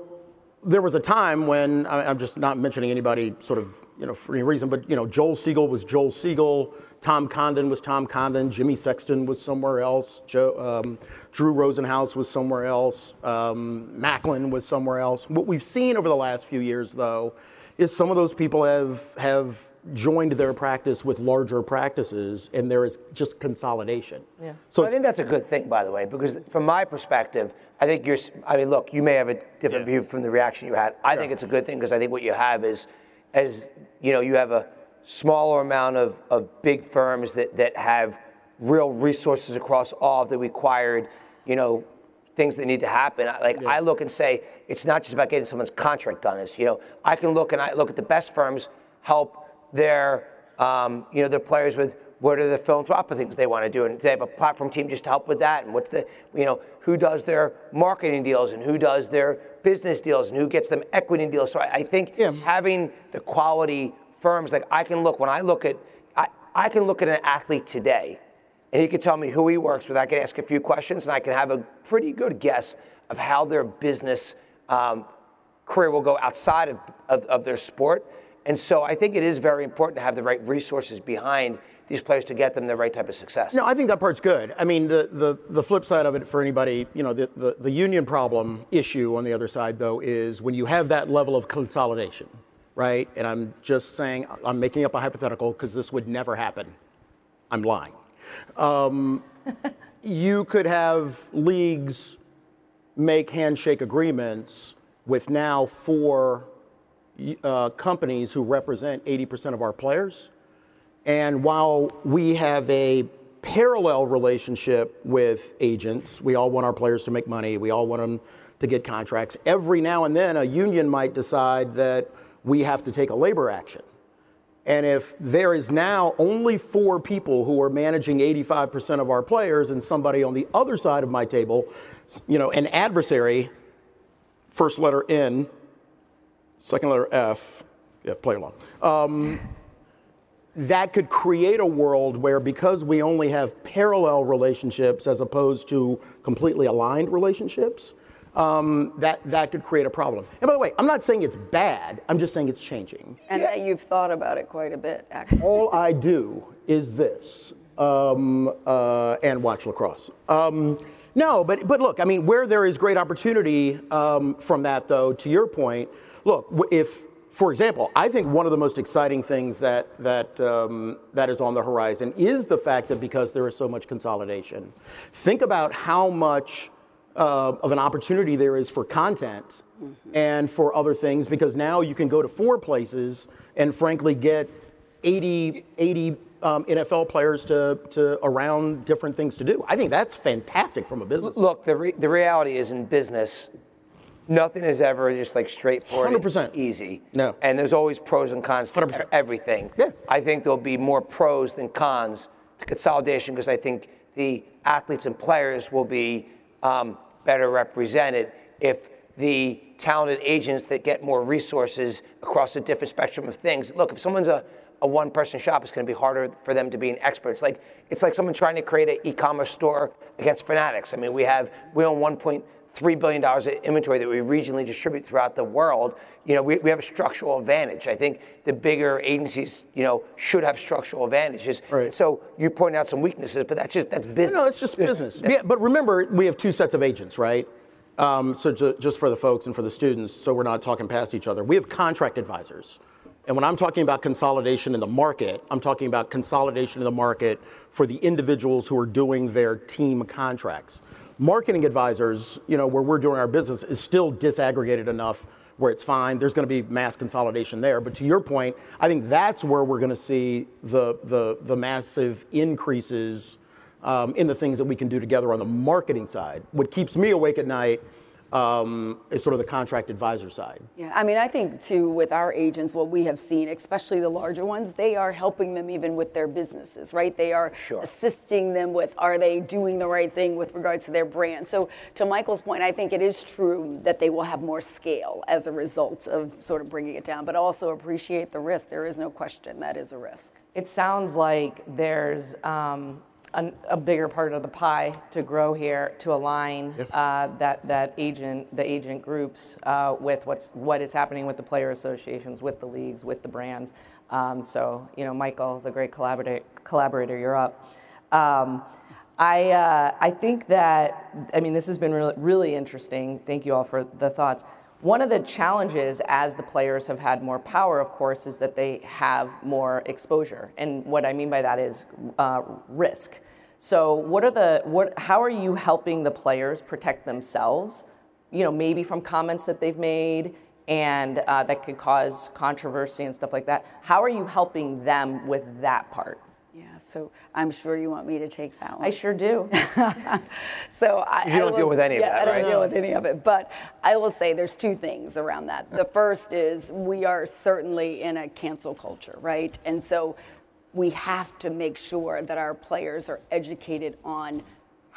there was a time when, I- I'm just not mentioning anybody sort of, you know, for any reason, but, you know, Joel Segal was Joel Segal, Tom Condon was Tom Condon, Jimmy Sexton was somewhere else, Joe, um, Drew Rosenhaus was somewhere else, um, Macklin was somewhere else. What we've seen over the last few years, though, is some of those people have, have joined their practice with larger practices, and there is just consolidation. Yeah. So I think that's a good thing, by the way, because from my perspective, I think you're. I mean, look, you may have a different view from the reaction you had. I think it's a good thing because I think what you have is, as you know, you have a smaller amount of, of big firms that that have real resources across all of the required, you know, things that need to happen. Like I look and say, it's not just about getting someone's contract done. It's you know, I can look and I look at the best firms help their um, you know their players with what are the philanthropic things they want to do, and they have a platform team just to help with that, and what's the you know who does their marketing deals and who does their business deals and who gets them equity deals. So I, I think Yeah. having the quality firms like I can look when I look at I, I can look at an athlete today and he can tell me who he works with. I can ask a few questions and I can have a pretty good guess of how their business um, career will go outside of, of, of their sport. And so I think it is very important to have the right resources behind these players to get them the right type of success. No, I think that part's good. I mean, the, the, the flip side of it for anybody, you know, the, the, the union problem issue on the other side, though, is when you have that level of consolidation, right? And I'm just saying, I'm making up a hypothetical because this would never happen. I'm lying. Um, you could have leagues make handshake agreements with now four uh, companies who represent 80% of our players. And while we have a parallel relationship with agents, we all want our players to make money, we all want them to get contracts. Every now and then, a union might decide that we have to take a labor action. And if there is now only four people who are managing 85% of our players and somebody on the other side of my table, you know, an adversary, first letter N, second letter F, yeah, play along. Um, that could create a world where because we only have parallel relationships as opposed to completely aligned relationships, um, that, that could create a problem. And by the way, I'm not saying it's bad, I'm just saying it's changing. And that you've thought about it quite a bit, actually. All I do is this um, uh, and watch lacrosse. Um, no, but, but look, I mean, where there is great opportunity um, from that, though, to your point, look, if, for example, I think one of the most exciting things that, that, um, that is on the horizon is the fact that because there is so much consolidation, think about how much uh, of an opportunity there is for content and for other things because now you can go to four places and frankly get 80, 80 um, NFL players to, to around different things to do. I think that's fantastic from a business. Look, the, re- the reality is in business, nothing is ever just like straightforward, and 100%. easy. No. And there's always pros and cons to 100%. everything. Yeah. I think there'll be more pros than cons to consolidation because I think the athletes and players will be um, better represented if the talented agents that get more resources across a different spectrum of things. Look, if someone's a, a one-person shop, it's going to be harder for them to be an expert. It's like it's like someone trying to create an e-commerce store against Fanatics. I mean, we have we own 1.3 billion dollars of inventory that we regionally distribute throughout the world. You know, we, we have a structural advantage. I think the bigger agencies, you know, should have structural advantages. Right. So you point out some weaknesses, but that's just that's business. No, it's just business. Yeah, but remember, we have two sets of agents, right? Um, so ju- just for the folks and for the students, so we're not talking past each other. We have contract advisors. And when I'm talking about consolidation in the market, I'm talking about consolidation in the market for the individuals who are doing their team contracts. Marketing advisors, you know, where we're doing our business is still disaggregated enough where it's fine. There's going to be mass consolidation there. But to your point, I think that's where we're going to see the, the, the massive increases um, in the things that we can do together on the marketing side. What keeps me awake at night um, is sort of the contract advisor side. Yeah, I mean, I think too, with our agents, what we have seen, especially the larger ones, they are helping them even with their businesses, right? They are Sure. assisting them with are they doing the right thing with regards to their brand. So, to Michael's point, I think it is true that they will have more scale as a result of sort of bringing it down, but also appreciate the risk. There is no question that is a risk. It sounds like there's um, an, a bigger part of the pie to grow here to align uh, that that agent the agent groups uh, with what's what is happening with the player associations, with the leagues, with the brands. Um, so you know, Michael, the great collaborator, collaborator, you're up. Um, I uh, I think that I mean this has been really, really interesting. Thank you all for the thoughts. One of the challenges as the players have had more power, of course, is that they have more exposure. And what I mean by that is uh, risk. So, what are the what? How are you helping the players protect themselves? You know, maybe from comments that they've made and uh, that could cause controversy and stuff like that. How are you helping them with that part? Yeah, so I'm sure you want me to take that one. I sure do. so I, You don't I deal with any of yeah, that, I don't right? deal with any of it. But I will say there's two things around that. The first is we are certainly in a cancel culture, right? And so we have to make sure that our players are educated on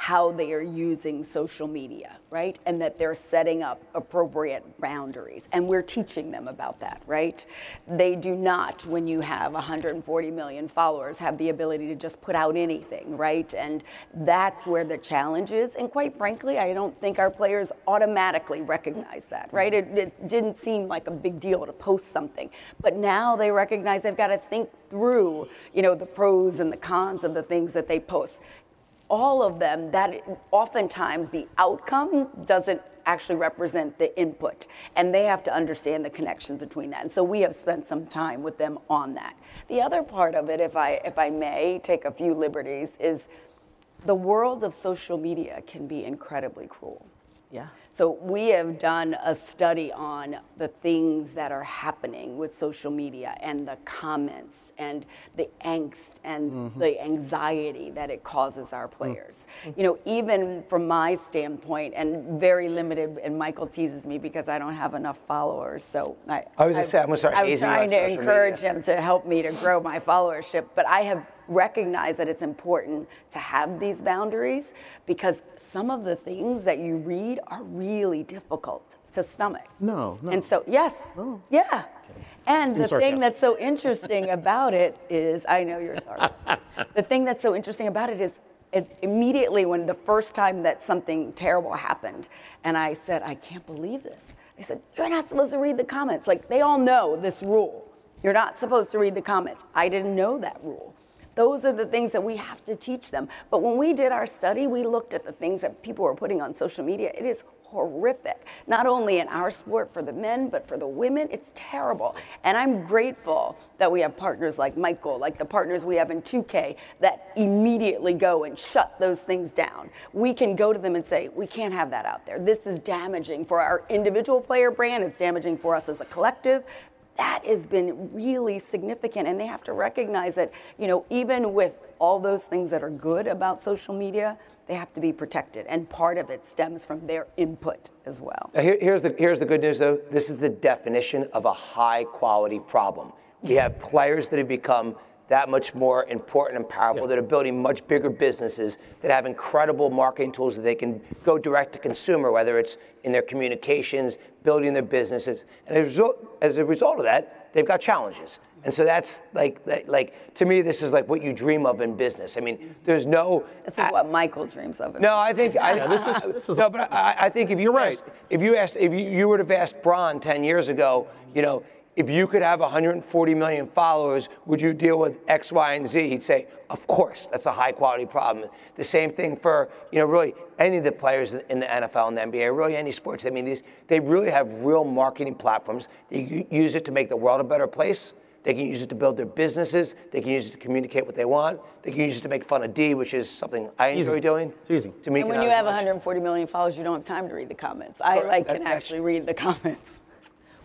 how they are using social media, right? And that they're setting up appropriate boundaries. And we're teaching them about that, right? They do not, when you have 140 million followers, have the ability to just put out anything, right? And that's where the challenge is. And quite frankly, I don't think our players automatically recognize that, right? It, it didn't seem like a big deal to post something. But now they recognize they've got to think through, you know, the pros and the cons of the things that they post all of them, that oftentimes the outcome doesn't actually represent the input. And they have to understand the connections between that. And so we have spent some time with them on that. The other part of it, if I, if I may take a few liberties, is the world of social media can be incredibly cruel. yeah. So we have done a study on the things that are happening with social media and the comments and the angst and mm-hmm. the anxiety that it causes our mm. players. You know, even from my standpoint and very limited, and Michael teases me because I don't have enough followers. So I, I was gonna say, I'm gonna start I'm hazing you on trying to encourage media. him to help me to grow my followership, but I have recognized that it's important to have these boundaries because some of the things that you read are really difficult to stomach. No, no. And so, yes, yeah. And the thing that's so interesting about it is, I know you're sorry. the thing that's so interesting about it is, is immediately when the first time that something terrible happened, and I said, I can't believe this. They said, You're not supposed to read the comments. Like, they all know this rule. You're not supposed to read the comments. I didn't know that rule. Those are the things that we have to teach them. But when we did our study, we looked at the things that people were putting on social media. It is horrific, not only in our sport for the men, but for the women. It's terrible. And I'm grateful that we have partners like Michael, like the partners we have in 2K, that immediately go and shut those things down. We can go to them and say, we can't have that out there. This is damaging for our individual player brand, it's damaging for us as a collective that has been really significant and they have to recognize that you know even with all those things that are good about social media they have to be protected and part of it stems from their input as well Now, here- here's, the, here's the good news, though. This is the definition of a high quality problem. We have players that have become that much more important and powerful, that are building much bigger businesses, that have incredible marketing tools that they can go direct to consumer, whether it's in their communications, building their businesses. And as a result, as a result of that, they've got challenges. And so that's like, like, like, to me, this is like what you dream of in business. I mean, there's no. this is what michael dreams of No, I think I, Yeah, this is- this is- no, but I, I think if you You're right. asked, if you asked if you, you would have asked LeBron 10 years ago, you know, if you could have 140 million followers, would you deal with X, Y, and Z? He'd say, of course, that's a high quality problem. The same thing for you know really any of the players in the NFL and the NBA, really any sports. I mean, these they really have real marketing platforms. They use it to make the world a better place. They can use it to build their businesses. They can use it to communicate what they want. They can use it to make fun of D, which is something I enjoy Easy. doing. It's easy. To me, and when you have 140 million followers you don't have time to read the comments i like can actually read the comments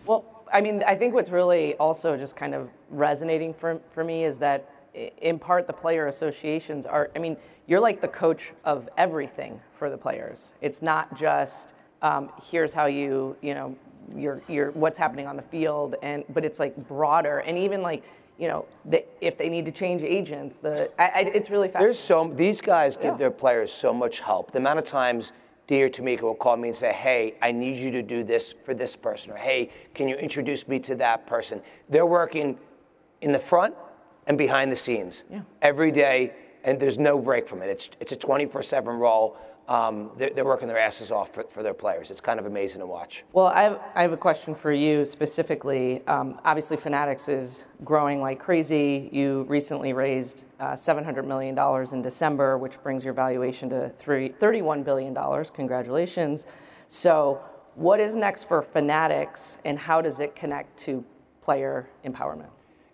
Well, I mean, I think what's really also just kind of resonating for, for me is that in part the player associations are, I mean, you're like the coach of everything for the players. It's not just um, here's how you, you know, your, your, what's happening on the field, and but it's like broader and even like, you know, the, if they need to change agents, the I, I, it's really fascinating. There's so these guys give Yeah. their players so much help. The amount of times Dee or Tamika will call me and say, "Hey, I need you to do this for this person," or "Hey, can you introduce me to that person?" They're working in the front and behind the scenes every day, and there's no break from it. It's it's a 24/7 role. Um, they're, they're working their asses off for, for their players. It's kind of amazing to watch. Well, I have, I have a question for you specifically. Um, obviously, Fanatics is growing like crazy. You recently raised uh, $700 million in December, which brings your valuation to three, $31 billion. Congratulations. So, what is next for Fanatics, and how does it connect to player empowerment?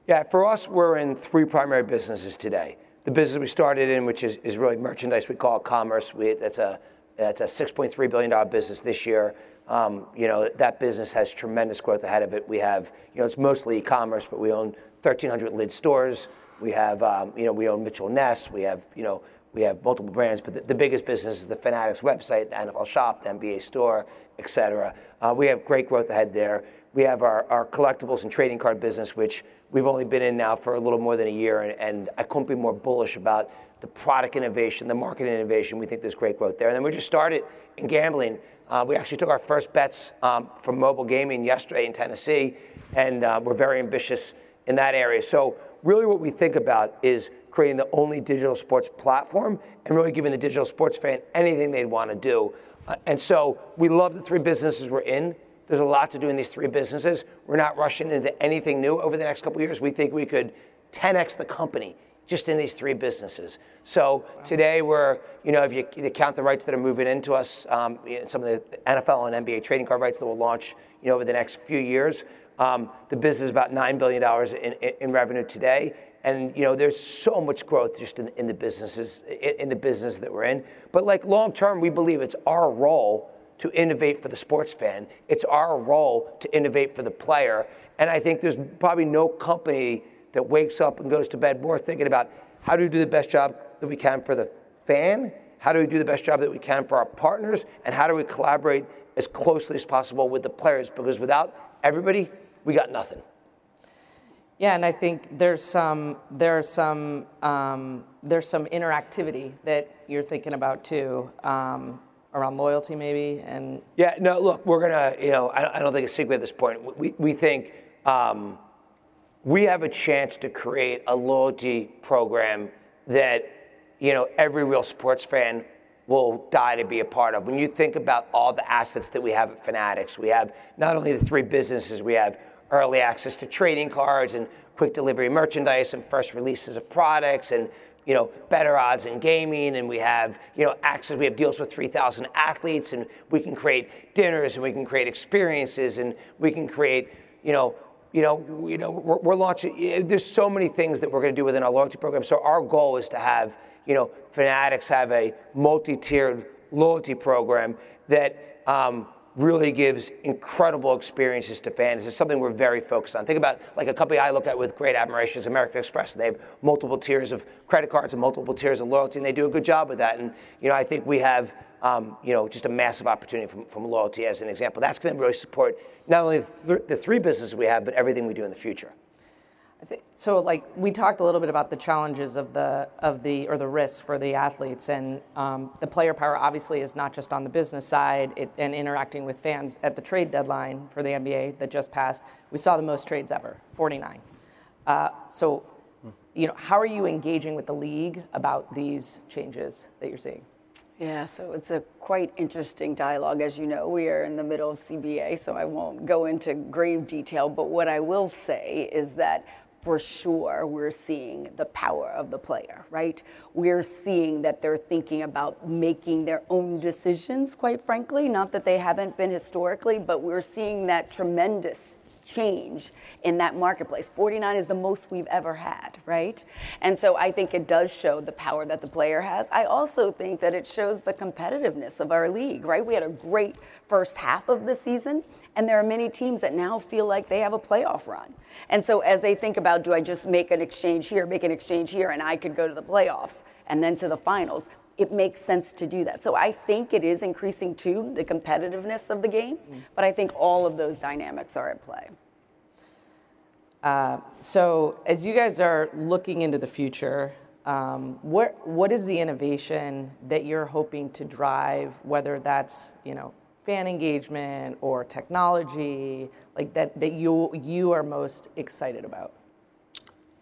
Yeah, for us, we're in three primary businesses today. The business we started in, which is, is really merchandise, we call it commerce. We, that's a that's a 6.3 billion dollar business this year. Um, you know that business has tremendous growth ahead of it. We have, you know, it's mostly e-commerce, but we own 1,300 Lids stores. We have, um, you know, we own Mitchell Ness. We have, you know, we have multiple brands, but the, the biggest business is the Fanatics website, the NFL shop, the NBA store, et cetera. Uh, we have great growth ahead there. We have our, our collectibles and trading card business, which we've only been in now for a little more than a year, and, and I couldn't be more bullish about the product innovation, the market innovation. We think there's great growth there. And then we just started in gambling. Uh, we actually took our first bets um, from mobile gaming yesterday in Tennessee, and uh, we're very ambitious in that area. So really what we think about is creating the only digital sports platform and really giving the digital sports fan anything they'd want to do. Uh, and so we love the three businesses we're in. There's a lot to do in these three businesses. We're not rushing into anything new over the next couple years. We think we could 10x the company just in these three businesses. So today we're, you know, if you, you count the rights that are moving into us, um, some of the NFL and NBA trading card rights that will launch, you know, over the next few years, um, the business is about $9 billion in, in, in, revenue today. And you know, there's so much growth just in, in the businesses, in, in the business that we're in. But like long term, we believe it's our role to innovate for the sports fan. It's our role to innovate for the player. And I think there's probably no company that wakes up and goes to bed more thinking about how do we do the best job that we can for the fan, how do we do the best job that we can for our partners, and how do we collaborate as closely as possible with the players? Because without everybody, we got nothing. Yeah, and I think there's some there's some um, there's some interactivity that you're thinking about too um, around loyalty maybe and yeah no look we're gonna you know I, I don't think it's secret at this point we we think um, we have a chance to create a loyalty program that you know every real sports fan will die to be a part of. When you think about all the assets that we have at Fanatics, we have not only the three businesses, we have early access to trading cards and quick delivery merchandise and first releases of products and you know better odds in gaming and we have you know access we have deals with 3000 athletes and we can create dinners and we can create experiences and we can create you know you know, you know, we're, we're launching. There's so many things that we're to do within our loyalty program. So our goal is to have, you know, Fanatics have a multi-tiered loyalty program that um, really gives incredible experiences to fans. It's something we're very focused on. Think about like a company I look at with great admiration is American Express. They have multiple tiers of credit cards and multiple tiers of loyalty, and they do a good job with that. And you know, I think we have um, you know, just a massive opportunity from, from loyalty as an example. That's going to really support not only th- the three businesses we have, but everything we do in the future. So, like we talked a little bit about the challenges of the of the or the risks for the athletes, and um, the player power obviously is not just on the business side it, and interacting with fans. At the trade deadline for the NBA that just passed, we saw the most trades ever, 49. Uh, so, you know, how are you engaging with the league about these changes that you're seeing? Yeah, so it's a quite interesting dialogue. As you know, we are in the middle of CBA, so I won't go into grave detail. But what I will say is that for sure we're seeing the power of the player, right? We're seeing that they're thinking about making their own decisions, quite frankly. Not that they haven't been historically, but we're seeing that tremendous change in that marketplace. 49 is the most we've ever had, right? And so I think it does show the power that the player has. I also think that it shows the competitiveness of our league, right? We had a great first half of the season. And there are many teams that now feel like they have a playoff run. And so as they think about, do I just make an exchange here, make an exchange here, and I could go to the playoffs and then to the finals, it makes sense to do that. So I think it is increasing too the competitiveness of the game, but I think all of those dynamics are at play. Uh, so as you guys are looking into the future, um, what what is the innovation that you're hoping to drive? Whether that's you know fan engagement or technology, like that that you you are most excited about.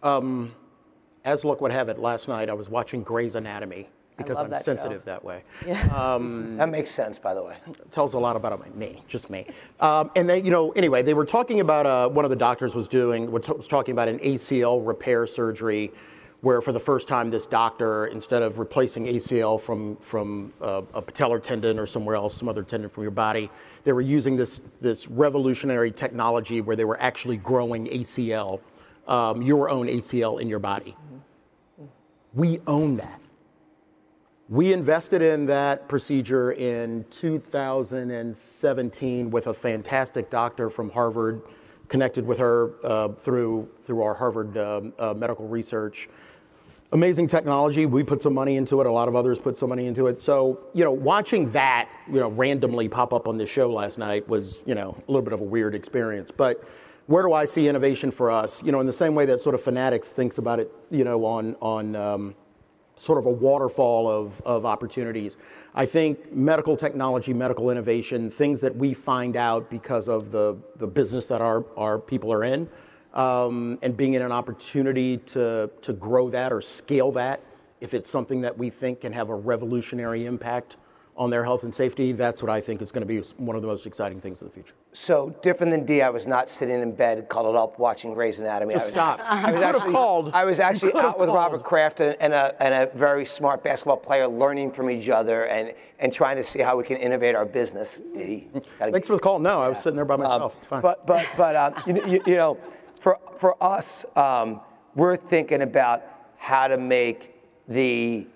Um, as luck would have it, last night I was watching Grey's Anatomy because I'm that sensitive show. that way. Yeah. Um, that makes sense, by the way. Tells a lot about me, just me. Um, and they, you know, anyway, they were talking about uh, one of the doctors was doing was talking about an ACL repair surgery, where for the first time this doctor, instead of replacing ACL from from uh, a patellar tendon or somewhere else, some other tendon from your body, they were using this this revolutionary technology where they were actually growing ACL, um, your own ACL in your body. We own that. We invested in that procedure in 2017 with a fantastic doctor from Harvard connected with her uh, through through our Harvard um, uh, medical research. Amazing technology. We put some money into it. A lot of others put some money into it. So you know, watching that you know randomly pop up on this show last night was you know a little bit of a weird experience. But where do I see innovation for us? You know, in the same way that sort of Fanatics thinks about it, you know, on on um, sort of a waterfall of, of opportunities. I think medical technology, medical innovation, things that we find out because of the, the business that our, our people are in, um, and being in an opportunity to, to grow that or scale that, if it's something that we think can have a revolutionary impact on their health and safety, that's what I think is going to be one of the most exciting things in the future. So different than D, I was not sitting in bed, cuddled up, watching Grey's Anatomy. Just I was, stop. I was You could have actually, called. I was actually out with Robert called. Kraft and, and, a, and a very smart basketball player, learning from each other and, and trying to see how we can innovate our business. D. Gotta Thanks for the call. No, I was sitting there by myself. it's fine. Um, But but but um, you, you, you know, for for us, um, we're thinking about how to make the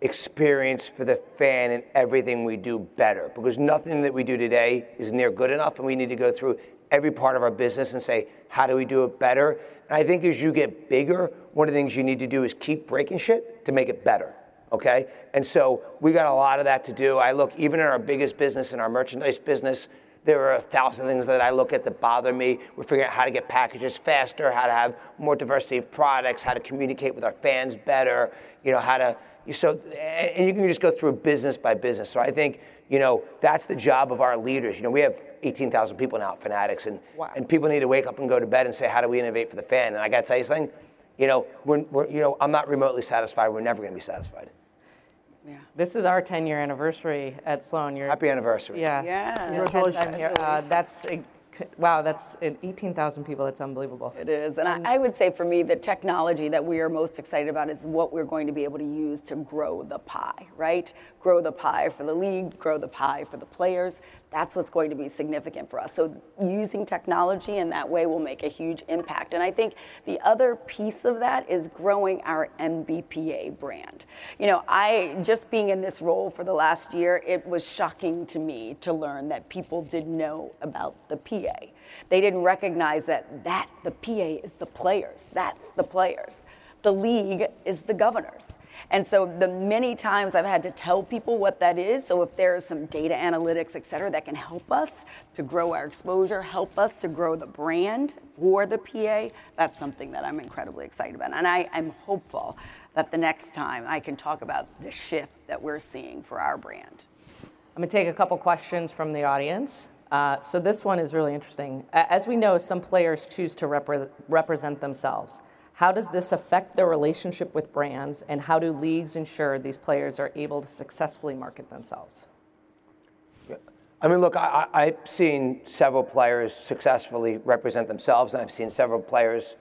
experience for the fan and everything we do better because nothing that we do today is near good enough and we need to go through every part of our business and say how do we do it better? And i think as you get bigger one of the things you need to do is keep breaking shit to make it better okay? And so we got a lot of that to do. I look even in our biggest business in our merchandise business there are a thousand things that I look at that bother me. We're figuring out how to get packages faster, how to have more diversity of products, how to communicate with our fans better, you know, how to, so, and you can just go through business by business. So I think, you know, that's the job of our leaders. You know, we have 18,000 people now at Fanatics, and, Wow. and people need to wake up and go to bed and say, how do we innovate for the fan? And I got to tell you something, you know, we're, we're, you know, I'm not remotely satisfied. We're never going to be satisfied. This is our 10 year anniversary at Sloan. You're, Happy anniversary. Yeah. Yeah. It's 10th time. Uh, that's, a- wow, that's uh, 18,000 people. That's unbelievable. It is. And I, I would say for me, the technology that we are most excited about is what we're going to be able to use to grow the pie, right? Grow the pie for the league, grow the pie for the players. That's what's going to be significant for us. So using technology in that way will make a huge impact. And I think the other piece of that is growing our NBPA brand. You know, I just being in this role for the last year, it was shocking to me to learn that people didn't know about the PA. They didn't recognize that that the PA is the players. That's the players. The league is the governors. And so the many times I've had to tell people what that is. So if there's some data analytics, et cetera, that can help us to grow our exposure, help us to grow the brand for the PA, that's something that I'm incredibly excited about. And I, I'm hopeful that the next time I can talk about the shift that we're seeing for our brand. I'm to take a couple questions from the audience. Uh, so this one is really interesting. As we know, some players choose to repre- represent themselves. How does this affect their relationship with brands, and how do leagues ensure these players are able to successfully market themselves? I mean, look, I, I've seen several players successfully represent themselves, and I've seen several players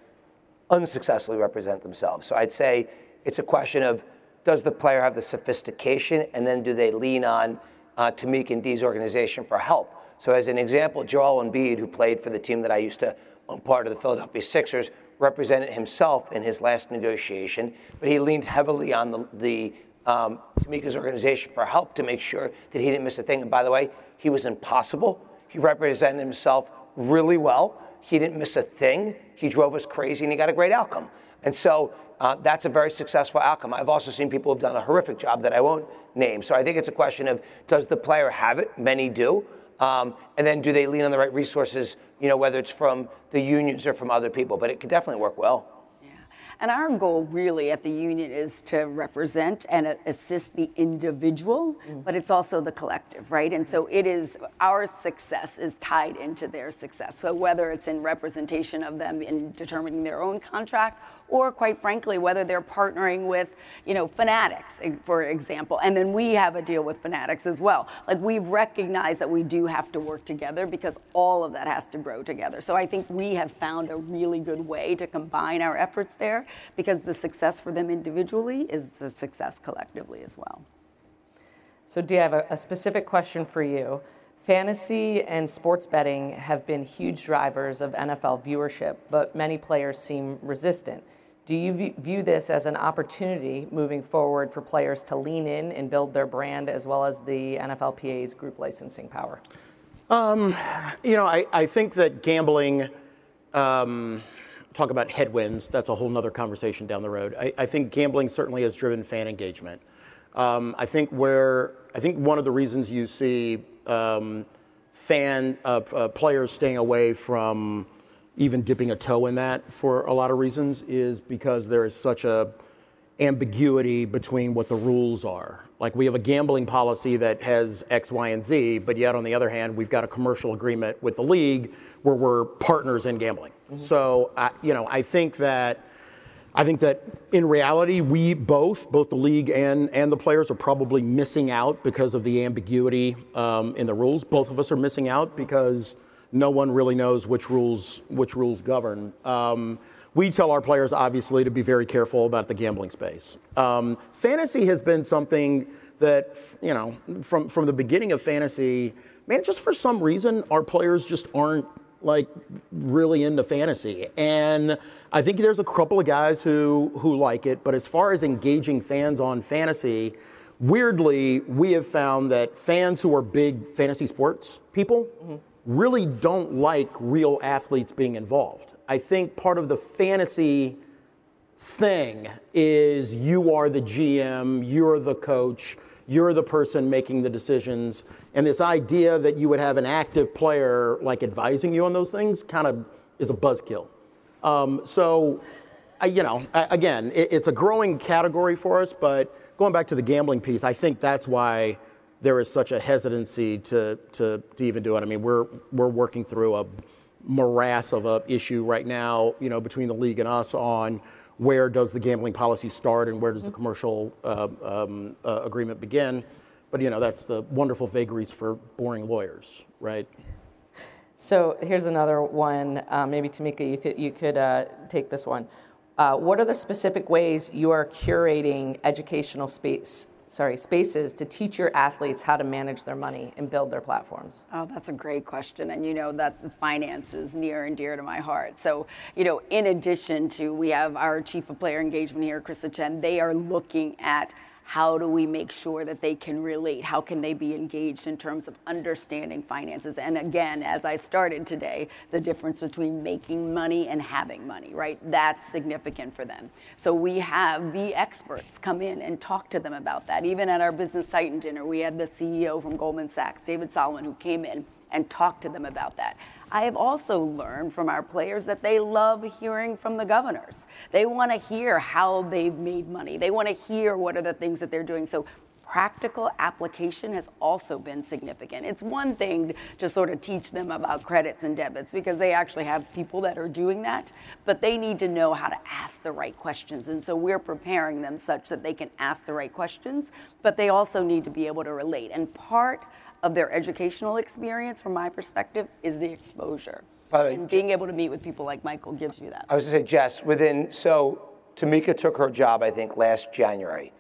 unsuccessfully represent themselves. So I'd say it's a question of does the player have the sophistication, and then do they lean on uh, Tamik and Dee's organization for help? So, as an example, Joel Embiid, who played for the team that I used to own part of the Philadelphia Sixers, represented himself in his last negotiation, but he leaned heavily on the, the um, Tamika's organization for help to make sure that he didn't miss a thing. And by the way, he was impossible. He represented himself really well. He didn't miss a thing. He drove us crazy, and he got a great outcome. And so uh, that's a very successful outcome. I've also seen people who've done a horrific job that I won't name. So I think it's a question of does the player have it? Many do. Um, and then do they lean on the right resources, you know, whether it's from the unions or from other people? But it could definitely work well. Yeah. And our goal really at the union is to represent and assist the individual, but it's also the collective, right? And so it is our success is tied into their success. So whether it's in representation of them in determining their own contract, or quite frankly, whether they're partnering with, you know, Fanatics, for example, and then we have a deal with Fanatics as well. Like we've recognized that we do have to work together because all of that has to grow together. So I think we have found a really good way to combine our efforts there because the success for them individually is the success collectively as well. So, Dee, I have a, a specific question for you. Fantasy and sports betting have been huge drivers of NFL viewership, but many players seem resistant. Do you view- this as an opportunity moving forward for players to lean in and build their brand as well as the NFLPA's group licensing power? You know, I, I think that gambling um, talk about headwinds. That's a whole nother conversation down the road. I, I think gambling certainly has driven fan engagement. Um, I think where I think one of the reasons you see um, fan uh, uh, players staying away from even dipping a toe in that for a lot of reasons is because there is such a ambiguity between what the rules are. Like we have a gambling policy that has X, Y, and Z, but yet on the other hand, we've got a commercial agreement with the league where we're partners in gambling. Mm-hmm. So, I, you know, I think that I think that in reality, we both, both the league and, and the players, are probably missing out because of the ambiguity um, in the rules. Both of us are missing out because no one really knows which rules which rules govern. Um, we tell our players obviously to be very careful about the gambling space. Um, fantasy has been something that you know from from the beginning of fantasy, man, just for some reason our players just aren't like really into fantasy. And I think there's a couple of guys who who like it, but as far as engaging fans on fantasy, weirdly, we have found that fans who are big fantasy sports people mm-hmm. Really don't like real athletes being involved. I think part of the fantasy thing is you are the GM, you're the coach, you're the person making the decisions. And this idea that you would have an active player like advising you on those things kind of is a buzzkill. Um, so, I, you know, again, it, it's a growing category for us, but going back to the gambling piece, I think that's why there is such a hesitancy to, to, to even do it. I mean, we're, we're working through a morass of an issue right now, you know, between the league and us on where does the gambling policy start and where does the mm-hmm. commercial uh, um, uh, agreement begin. But you know, that's the wonderful vagaries for boring lawyers, right? So here's another one. Uh, maybe Tamika, you could you could uh, take this one. Uh, what are the specific ways you are curating educational space sorry, spaces to teach your athletes how to manage their money and build their platforms? Oh, that's a great question. And you know, that's finances near and dear to my heart. So, you know, in addition to, we have our chief of player engagement here, Krista Chen, they are looking at how do we make sure that they can relate? How can they be engaged in terms of understanding finances? And again, as I started today, the difference between making money and having money, right? That's significant for them. So we have the experts come in and talk to them about that. Even at our Business Titan dinner, we had the CEO from Goldman Sachs, David Solomon, who came in and talked to them about that. I have also learned from our players that they love hearing from the governors. They want to hear how they've made money. They want to hear what are the things that they're doing. So practical application has also been significant. It's one thing to sort of teach them about credits and debits because they actually have people that are doing that, but they need to know how to ask the right questions. And so we're preparing them such that they can ask the right questions, but they also need to be able to relate. And part of their educational experience, from my perspective, is the exposure. Way, and being able to meet with people like Michael gives you that. I was to say, Jess, within, so Tamika took her job, I think, last January.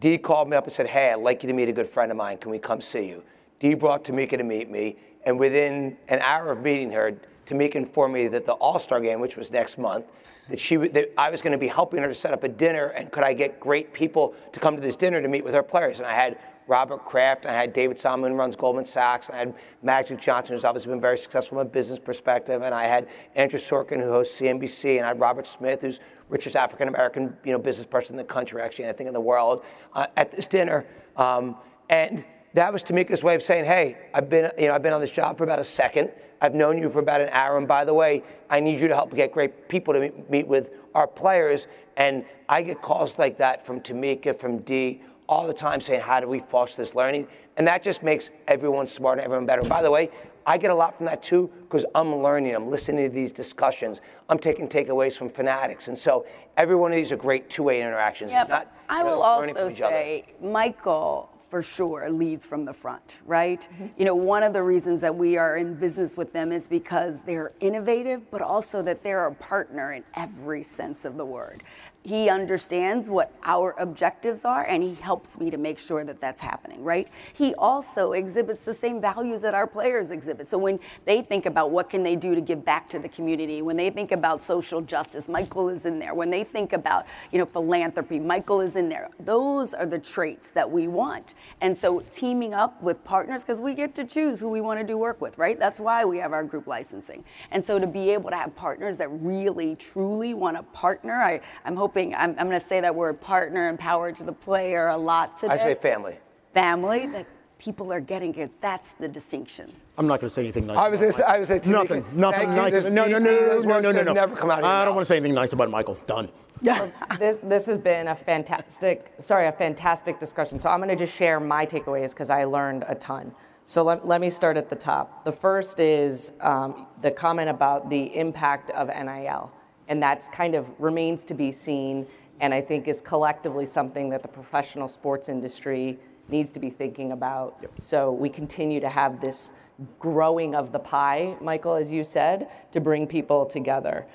Dee called me up and said, Hey, I'd like you to meet a good friend of mine. Can we come see you? Dee brought Tamika to meet me. And within an hour of meeting her, Tamika informed me that the All Star game, which was next month, that she that I was going to be helping her to set up a dinner, and could I get great people to come to this dinner to meet with her players? And I had Robert Kraft, I had David Solomon, who runs Goldman Sachs, I had Magic Johnson, who's obviously been very successful from a business perspective, and I had Andrew Sorkin, who hosts CNBC, and I had Robert Smith, who's richest African American you know business person in the country, actually, and I think in the world, uh, at this dinner, um, and that was Tamika's way of saying, "Hey, I've been you know I've been on this job for about a second. I've known you for about an hour, and by the way, I need you to help get great people to meet, meet with our players." And I get calls like that from Tamika, from Dee all the time saying, how do we foster this learning? And that just makes everyone smarter, everyone better. By the way, I get a lot from that too because I'm learning, I'm listening to these discussions, I'm taking takeaways from fanatics. And so every one of these are great two-way interactions. Yeah, not, I will know, also say, Michael for sure leads from the front, right? Mm-hmm. You know, one of the reasons that we are in business with them is because they're innovative, but also that they're a partner in every sense of the word he understands what our objectives are and he helps me to make sure that that's happening right? He also exhibits the same values that our players exhibit. So when they think about what can they do to give back to the community when they think about social justice michael is in there. When they think about you know philanthropy michael is in there. Those are the traits that we want. And so teaming up with partners because we get to choose who we want to do work with right? That's why we have our group licensing. And so to be able to have partners that really truly want to partner I, i'm hoping I'm, I'm going to say that word partner and power to the player a lot today. I say family. Family that people are getting because that's the distinction. I'm not going to say anything nice. I was about gonna say- I was say, nothing. Timmy, Nothing nice. There's- No, no, no, no, no, no, no. never come out of your I don't want to say anything nice about Michael. Done. Yeah. this this has been a fantastic sorry a fantastic discussion so i'm going to just share my takeaways because i learned a ton so let, let me start at the top the first is um, the comment about the impact of nil and that's kind of remains to be seen and i think is collectively something that the professional sports industry needs to be thinking about. So we continue to have this growing of the pie michael as you said to bring people together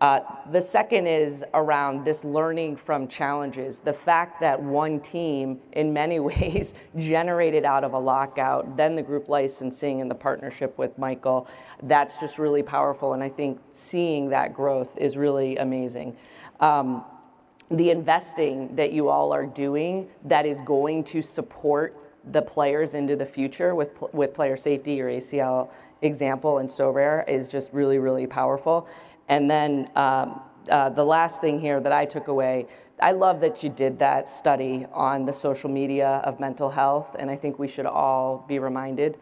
uh, the second is around this learning from challenges. The fact that OneTeam, in many ways, generated out of a lockout, then the group licensing and the partnership with Michael, that's just really powerful. And I think seeing that growth is really amazing. Um, the investing that you all are doing that is going to support the players into the future with, with player safety, your ACL example and so rare is just really, really powerful. And then um, uh, the last thing here that I took away, I love that you did that study on the social media of mental health, and I think we should all be reminded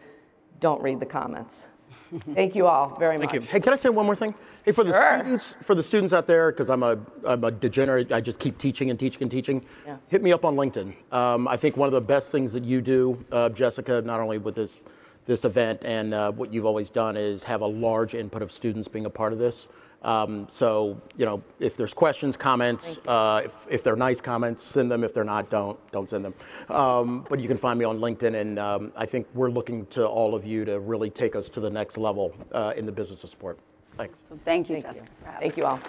don't read the comments. Thank you all very much. Thank you. Hey, can I say one more thing? Hey, for the Sure. students, for the students out there, because I'm a, I'm a degenerate. I just keep teaching and teaching and teaching. Yeah. Hit me up on LinkedIn. Um, I think one of the best things that you do, uh, Jessica, not only with this this event and uh, what you've always done is have a large input of students being a part of this. Um, so you know, if there's questions, comments, uh, if, if they're nice comments, send them. If they're not, don't don't send them. Um, but you can find me on LinkedIn, and um, I think we're looking to all of you to really take us to the next level uh, in the business of sport. Thanks. So thank you, Thank Jessica, you. for having Thank you all.